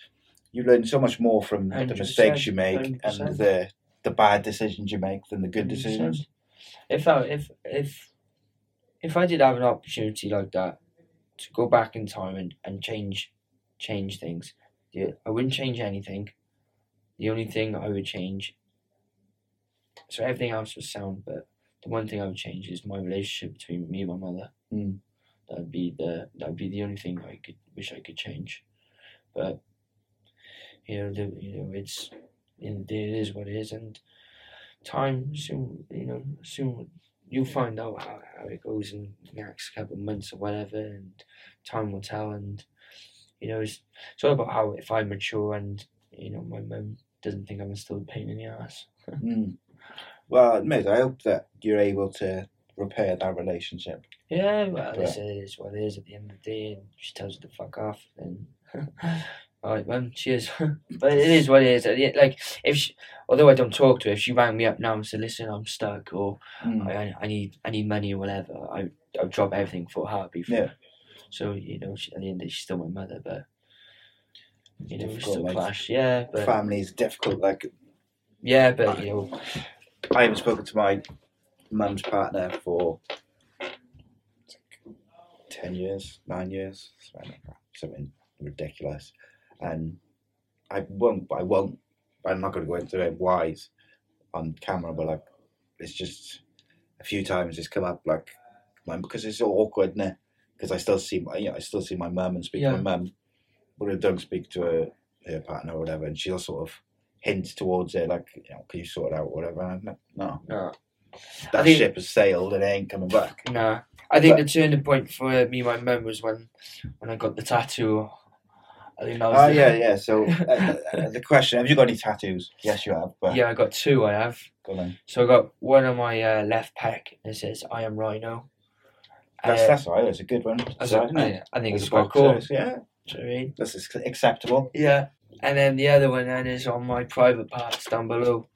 you learn so much more from the 100%, mistakes you make and 100%. the the bad decisions you make than the good decisions. If I if if if I did have an opportunity like that to go back in time and, and change change things, yeah, I wouldn't change anything. The only thing I would change so everything else was sound, but the one thing I would change is my relationship between me and my mother. Mm. That'd be the that'd be the only thing I could wish I could change. But you know, the, you know, it's it is what it is, and time soon, you know, soon you'll find out how, how it goes in the next couple of months or whatever, and time will tell. And you know, it's, it's all about how if I mature and you know my mum doesn't think I'm still a pain in the ass. Mm. Well, mate, I hope that you're able to repair that relationship. Yeah, well, But- this is what it is at the end of the day, and she tells you to fuck off, then. All right, mum. Cheers. but it is what it is. At the end- Like if, she, although I don't talk to her, if she rang me up now and said, "Listen, I'm stuck," or Mm. I, I need, I need money or whatever, I, I'll drop everything for a heartbeat. For Yeah. her. So you know, she, at the end of the she's still my mother, but you know, we still clash. Yeah, but Family is difficult. Like yeah, but you know, I haven't spoken to my mum's partner for ten years, nine years, something like that. something ridiculous. And I won't. I won't. I'm not going to go into it wise on camera, but like it's just a few times it's come up like because it's so awkward, is Because I still see my, you know, I still see my mum and speak Yeah. to my mum, but I don't speak to her, her partner or whatever, and she'll sort of hint towards it, like, you know, can you sort it out or whatever? And I'm like, no, no. that ship has sailed and it ain't coming back. Nah, I think But- the turning point for me and my mum was when when I got the tattoo I think that was Oh the- yeah, yeah. So uh, uh, the question: Have you got any tattoos? Yes, you have. But Yeah, I got two. I have. Go on. So I got one on my uh, left pec. and It says "I am Rhino." That's Uh, that's all right. That's a good one. That's So, isn't? I think it's quite cool. it's- Yeah, Do you know I mean? that's acceptable. Yeah. And then the other one then is on my private parts down below.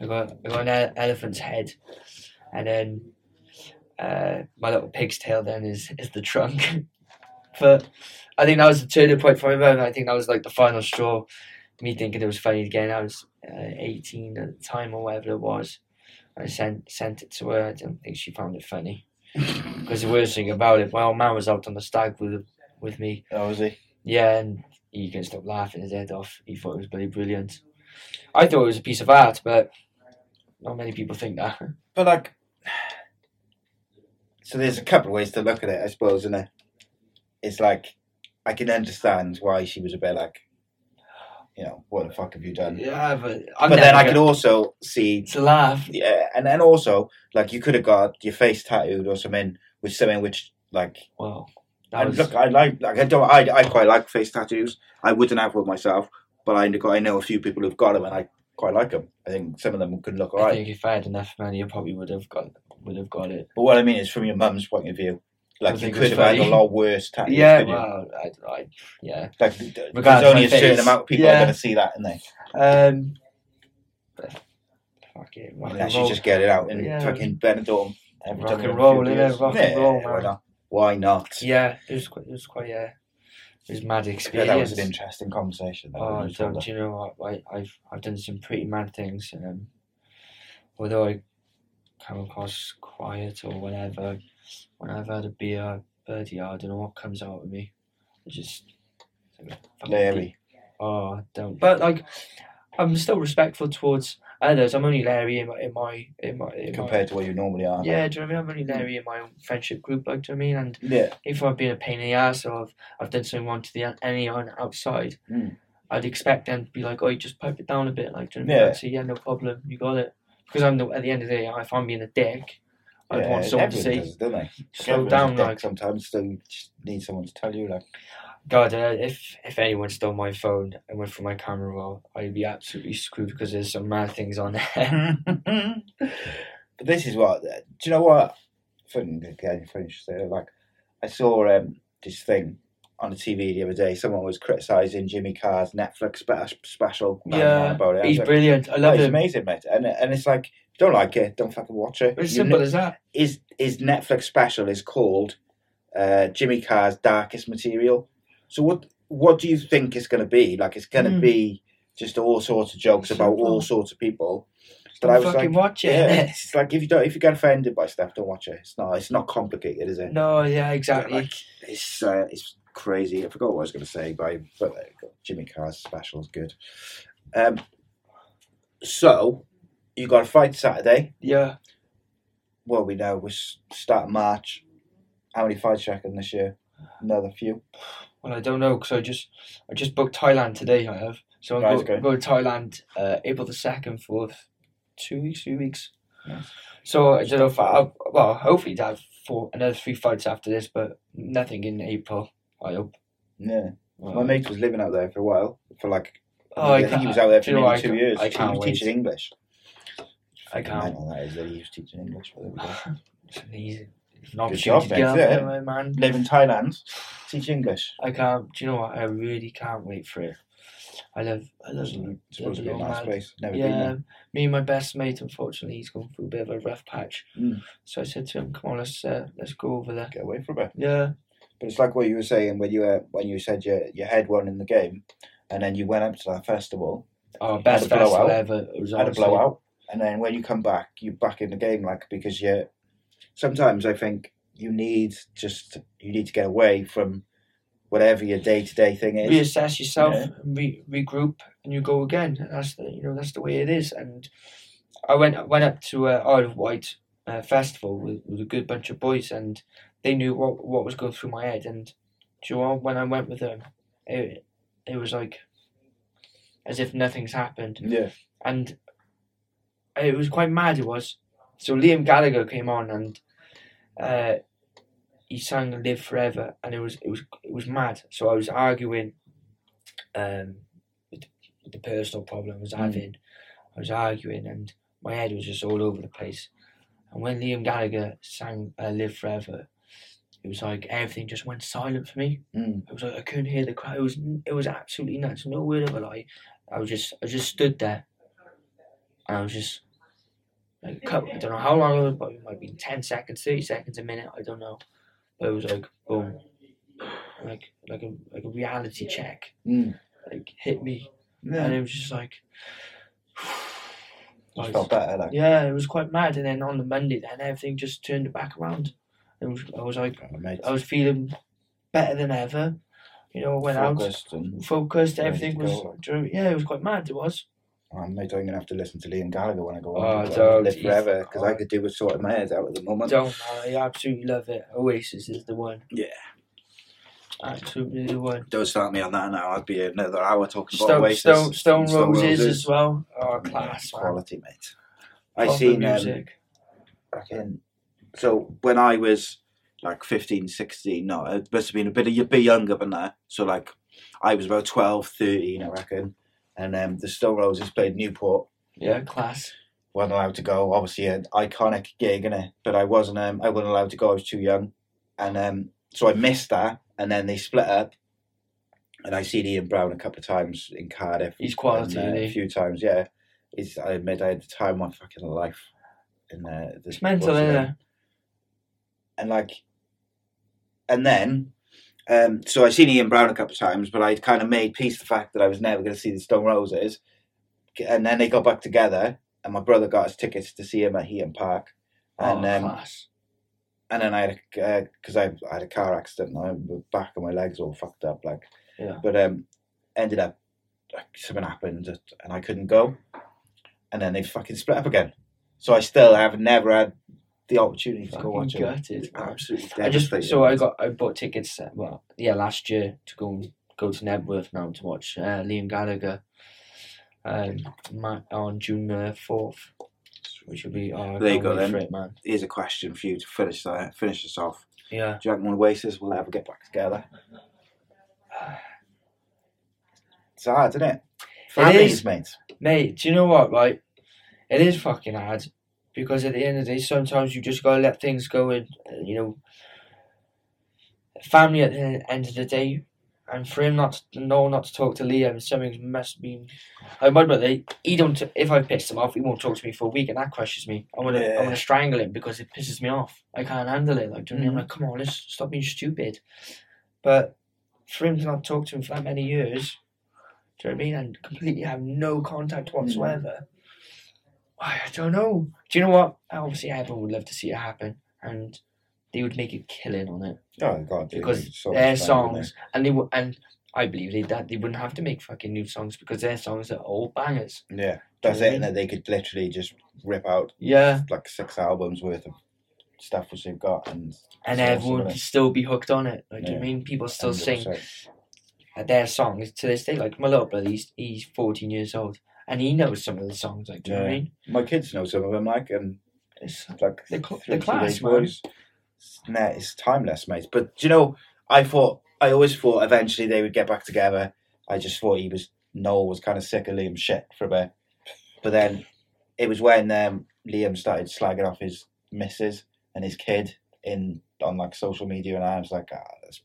I got I got an ele- elephant's head, and then uh, my little pig's tail. Then is is the trunk. but I think that was the turning point for me. man. I think that was like the final straw. Me thinking it was funny again. I was uh, eighteen at the time or whatever it was. I sent sent it to her. I don't think she found it funny. Because the worst thing about it, my old man was out on the stag with with me. Oh, was he? Yeah, and he couldn't stop laughing his head off. He thought it was bloody brilliant. I thought it was a piece of art, but not many people think that. But like, so there's a couple of ways to look at it, I suppose, isn't it? It's like I can understand why she was a bit like, you know, what the fuck have you done? Yeah, but but then I could also see to laugh. Yeah, and then also like you could have got your face tattooed or something with something which like. wow. And was- look, I like like I don't I, I quite like face tattoos. I wouldn't have one myself, but I I know a few people who've got them, and I quite like them. I think some of them could look I alright. think if I had enough money, I probably would have got would have got it. But what I mean is, from your mum's point of view, like you could have had a lot worse tattoos. Yeah, you? well, I, I, yeah. Like, th- th- Regardless there's only a certain amount of people yeah. are going to see that, and they Um, but fuck it, unless and you just get it out in Yeah. fucking Benidorm. every Rock and roll, innit? Rock and Yeah, roll, Why man. not? Why not? Yeah, it was quite, it was quite a, it was mad Yeah, experience. that was an interesting conversation. that Oh, do you know what? I, I've I've done some pretty mad things, um, although I come across quiet or whatever, when I've had a beer, birdie, I don't know what comes out of me. I just it's like a fucking Larry. deep- Oh, I don't. But like, I'm still respectful towards others. I'm only Larry in my in my in my in compared my, to where you normally are. yeah, do you know what I mean? I'm only Larry in my own friendship group, like, do you know what I mean? And Yeah. if I've been a pain in the ass or I've, I've done something wrong to the anyone outside, Mm. I'd expect them to be like, "Oh, you just pipe it down a bit," like, do you know what I Yeah. mean? I'd say, "Yeah, no problem, you got it." Because I'm the, at the end of the day, if I'm being a dick, I'd Yeah, want someone to say, does, don't they? "Slow down," like, sometimes, so you just need someone to tell you, like, God, uh, if if anyone stole my phone and went for my camera roll, I'd be absolutely screwed because there's some mad things on there. But this is what. Do you know what? Funny again, say. Like, I saw um, this thing on the TV the other day. Someone was criticizing Jimmy Carr's Netflix spe- special. yeah, about it. He's like, brilliant. I "Oh, love he's amazing, mate. And and it's like, don't like it, don't fucking watch it. It's simple kn- as that. His his Netflix special is called uh, Jimmy Carr's Darkest Material. So what what do you think it's going to be? Like, it's going to Hmm. be just all sorts of jokes about all sorts of people. But Don't I was fucking like, watch it, Yeah, it's like if you don't, if you get offended by stuff, don't watch it. It's not, it's not complicated, is it? No, yeah, exactly. Like, it's, uh, it's crazy. I forgot what I was going to say, but, I- but uh, Jimmy Carr's special is good. Um, so you got a fight Saturday. Yeah. Well, we know we start March. How many fights you reckon this year? Another few. Well, I don't know because I just I just booked Thailand today. I have so I'm Right, go, going to Thailand uh, April the second for two weeks, three weeks. So I don't know if I well hopefully to have four another three fights after this, but nothing in April. I hope. Yeah. Well, My mate was living out there for a while. For like, Oh, I, I think he was out there for you know nearly what, I two can't- years. I he can't was wait. teaching English. I can't. Mental that is that he was teaching English. But there we go. It's easy, an Good opportunity job, mate. out Yeah. there, man. Live in Thailand, teach English. I can't. Do you know what? I really can't wait for it. I love. I love. It's supposed to be a nice place. Never yeah, been there. me and my best mate. Unfortunately, he's gone through a bit of a rough patch. Mm. So I said to him, "Come on, let's uh, let's go over there." Get away from it. Yeah. But it's like what you were saying when you were when you said your your head won in the game, and then you went up to that festival. Oh, best a blowout, festival ever. It was had a honestly- blowout, and then when you come back, you're back in the game, like because you. Sometimes I think you need just you need to get away from whatever your day to day thing is. reassess yourself, Yeah. and re- regroup, and you go again. And that's the you know that's the way it is. And I went went up to uh, Isle of Wight uh, festival with, with a good bunch of boys, and they knew what what was going through my head. And you know when I went with them, it it was like as if nothing's happened. Yeah. And it was quite mad. It was. So Liam Gallagher came on and uh, he sang "Live Forever," and it was it was it was mad. So I was arguing um, with, the personal problem I was Mm. I was arguing, and my head was just all over the place. And when Liam Gallagher sang uh, "Live Forever," it was like everything just went silent for me. Mm. It was like I couldn't hear the crowd. It was it was absolutely nuts. No word of a lie. I was just I just stood there, and I was just like a couple, I don't know how long it was, but it might be ten seconds, thirty seconds, a minute. I don't know. But it was like boom, like like a like a reality check, Mm. like hit me, Yeah. and it was just like. I felt better, like. Yeah, it was quite mad. And then on the Monday, then everything just turned it back around. It was, I was like, mate. I was feeling better than ever. You know, I went Focused out, focused. Everything was, go, like. do you know- yeah, it was quite mad. It was. Oh, mate, I'm gonna have to listen to Liam Gallagher when I go Oh, on. to don't. live forever because I could do with sorting my head out at the moment. Don't I absolutely love it. Oasis is the one. Yeah. Absolutely the one. Don't start me on that now. I'd be another hour talking about Stone, Oasis. Stone, Stone, Stone Roses, as well. Oh, Yeah, class, man. quality, mate. I Proper seen um, music. fucking. So when I was like 15, 16, no, it must have been a bit a bit younger than that. So like, I was about 12, 13, I reckon. And um, the Stone Roses played Newport. Yeah, class. wasn't allowed to go. Obviously, an iconic gig, innit? But I wasn't. Um, I wasn't allowed to go. I was too young, and um, so I missed that. And then they split up, and I seen Ian Brown a couple of times in Cardiff. He's quality, and, uh, isn't a few times, yeah. He's, I admit, I had the time of my fucking life. In uh, this, It's mental, what's it isn't name? it? And like, and then. Um, so I seen Ian Brown a couple of times, but I'd kind of made peace the fact that I was never going to see the Stone Roses. And then they got back together, and my brother got us tickets to see him at Heaton Park. And oh, um, and then I had a because I, I had a car accident. And I, the back of my legs all fucked up, like. Yeah. But um, ended up like something happened, and I couldn't go. And then they fucking split up again. So I still have never had the opportunity to go watch it. gutted, man. Absolutely I just so I got I bought tickets. uh, Well, yeah, last year to go go to Knebworth now to watch uh, Liam Gallagher. Um, on June the fourth, which will be. Oh, There you go then. It, man. Here's a question for you to finish that, finish this off. Yeah. Do you reckon Oasis will ever get back together? It's hard, isn't it? It Families, is. mate. Mate, do you know what? Right, it is fucking hard because at the end of the day, sometimes you just gotta let things go, and you know, family at the end of the day. And for him not to know not to talk to Liam, something must be. Like my brother, he don't. If I piss him off, he won't talk to me for a week, and that crushes me. I'm gonna, Yeah. I'm gonna strangle him because it pisses me off. I can't handle it. Like, do you know what I mean? I'm Mhm. like, come on, let's stop being stupid. But for him to not talk to him for that many years, do you know what I mean? And completely have no contact whatsoever. I don't know. Do you know what? Obviously, everyone would love to see it happen, and they would make a killing on it Oh God, because so their songs, and they would, and I believe they that they wouldn't have to make fucking new songs because their songs are all bangers. Yeah, that's it. And that they could literally just rip out Yeah, like six albums worth of stuff which they've got, and and everyone would still be hooked on it. Like, do you know I mean? People still sing 100%. their songs to this day. Like my little brother, he's he's fourteen years old, and he knows some of the songs. Like, do you know what I mean? My kids know some of them, like, and It's like the, cl- the class, man. boys. Nah, it's timeless, mate. But you know, I thought, I always thought eventually they would get back together. I just thought he was Noel was kind of sick of Liam shit for a bit, but then it was when um, Liam started slagging off his missus and his kid in on like social media, and I was like, ah, that's,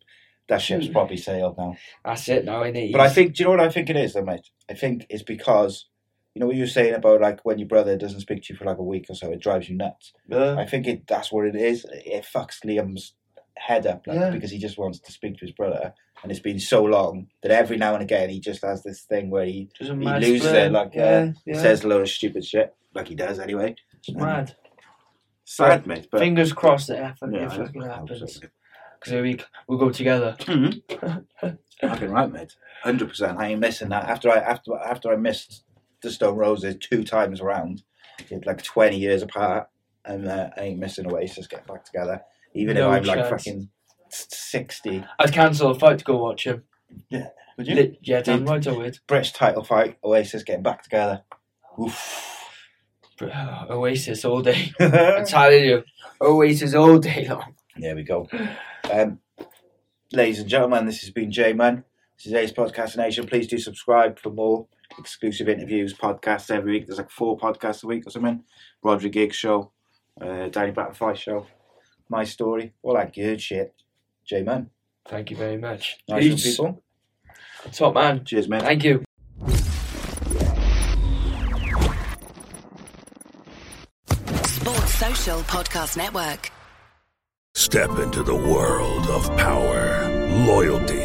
that ship's probably sailed now. That's it now, innit? But I think, do you know what I think it is, though, mate? I think it's because, you know what you were saying about like when your brother doesn't speak to you for like a week or so, it drives you nuts. Yeah. I think it that's what it is. It fucks Liam's head up like, Yeah. because he just wants to speak to his brother, and it's been so long that every now and again he just has this thing where he he loses it, like Yeah, uh, yeah. says a load of stupid shit, like he does anyway. It's mad. Sad, mate. But Fingers crossed that happen- Yeah, it fucking happens. so. Because we we'll go together. Fucking right, mate. Hundred percent. I ain't missing that. After I after after I missed the Stone Roses two times around, it's like twenty years apart, and uh, I ain't missing Oasis getting back together. Even No if I'm like fucking sixty. I'd cancel a fight to go watch him. Yeah. Would you? Li- yeah, damn right I would. British title fight, Oasis getting back together. Oof. Oasis all day. I'm telling you, Oasis all day long. There we go. Um, ladies and gentlemen, this has been Jay Munn. This is Ace Podcast Nation. Please do subscribe for more exclusive interviews, podcasts every week. There's like four podcasts a week or something. Roger Giggs show, uh, Danny Battenfight show, my story, all that good shit. Jay Munn. Thank you very much. Nice one, Peace. people. Top man. Cheers, man. Thank you. Sports Social Podcast Network. Step into the world of power, loyalty,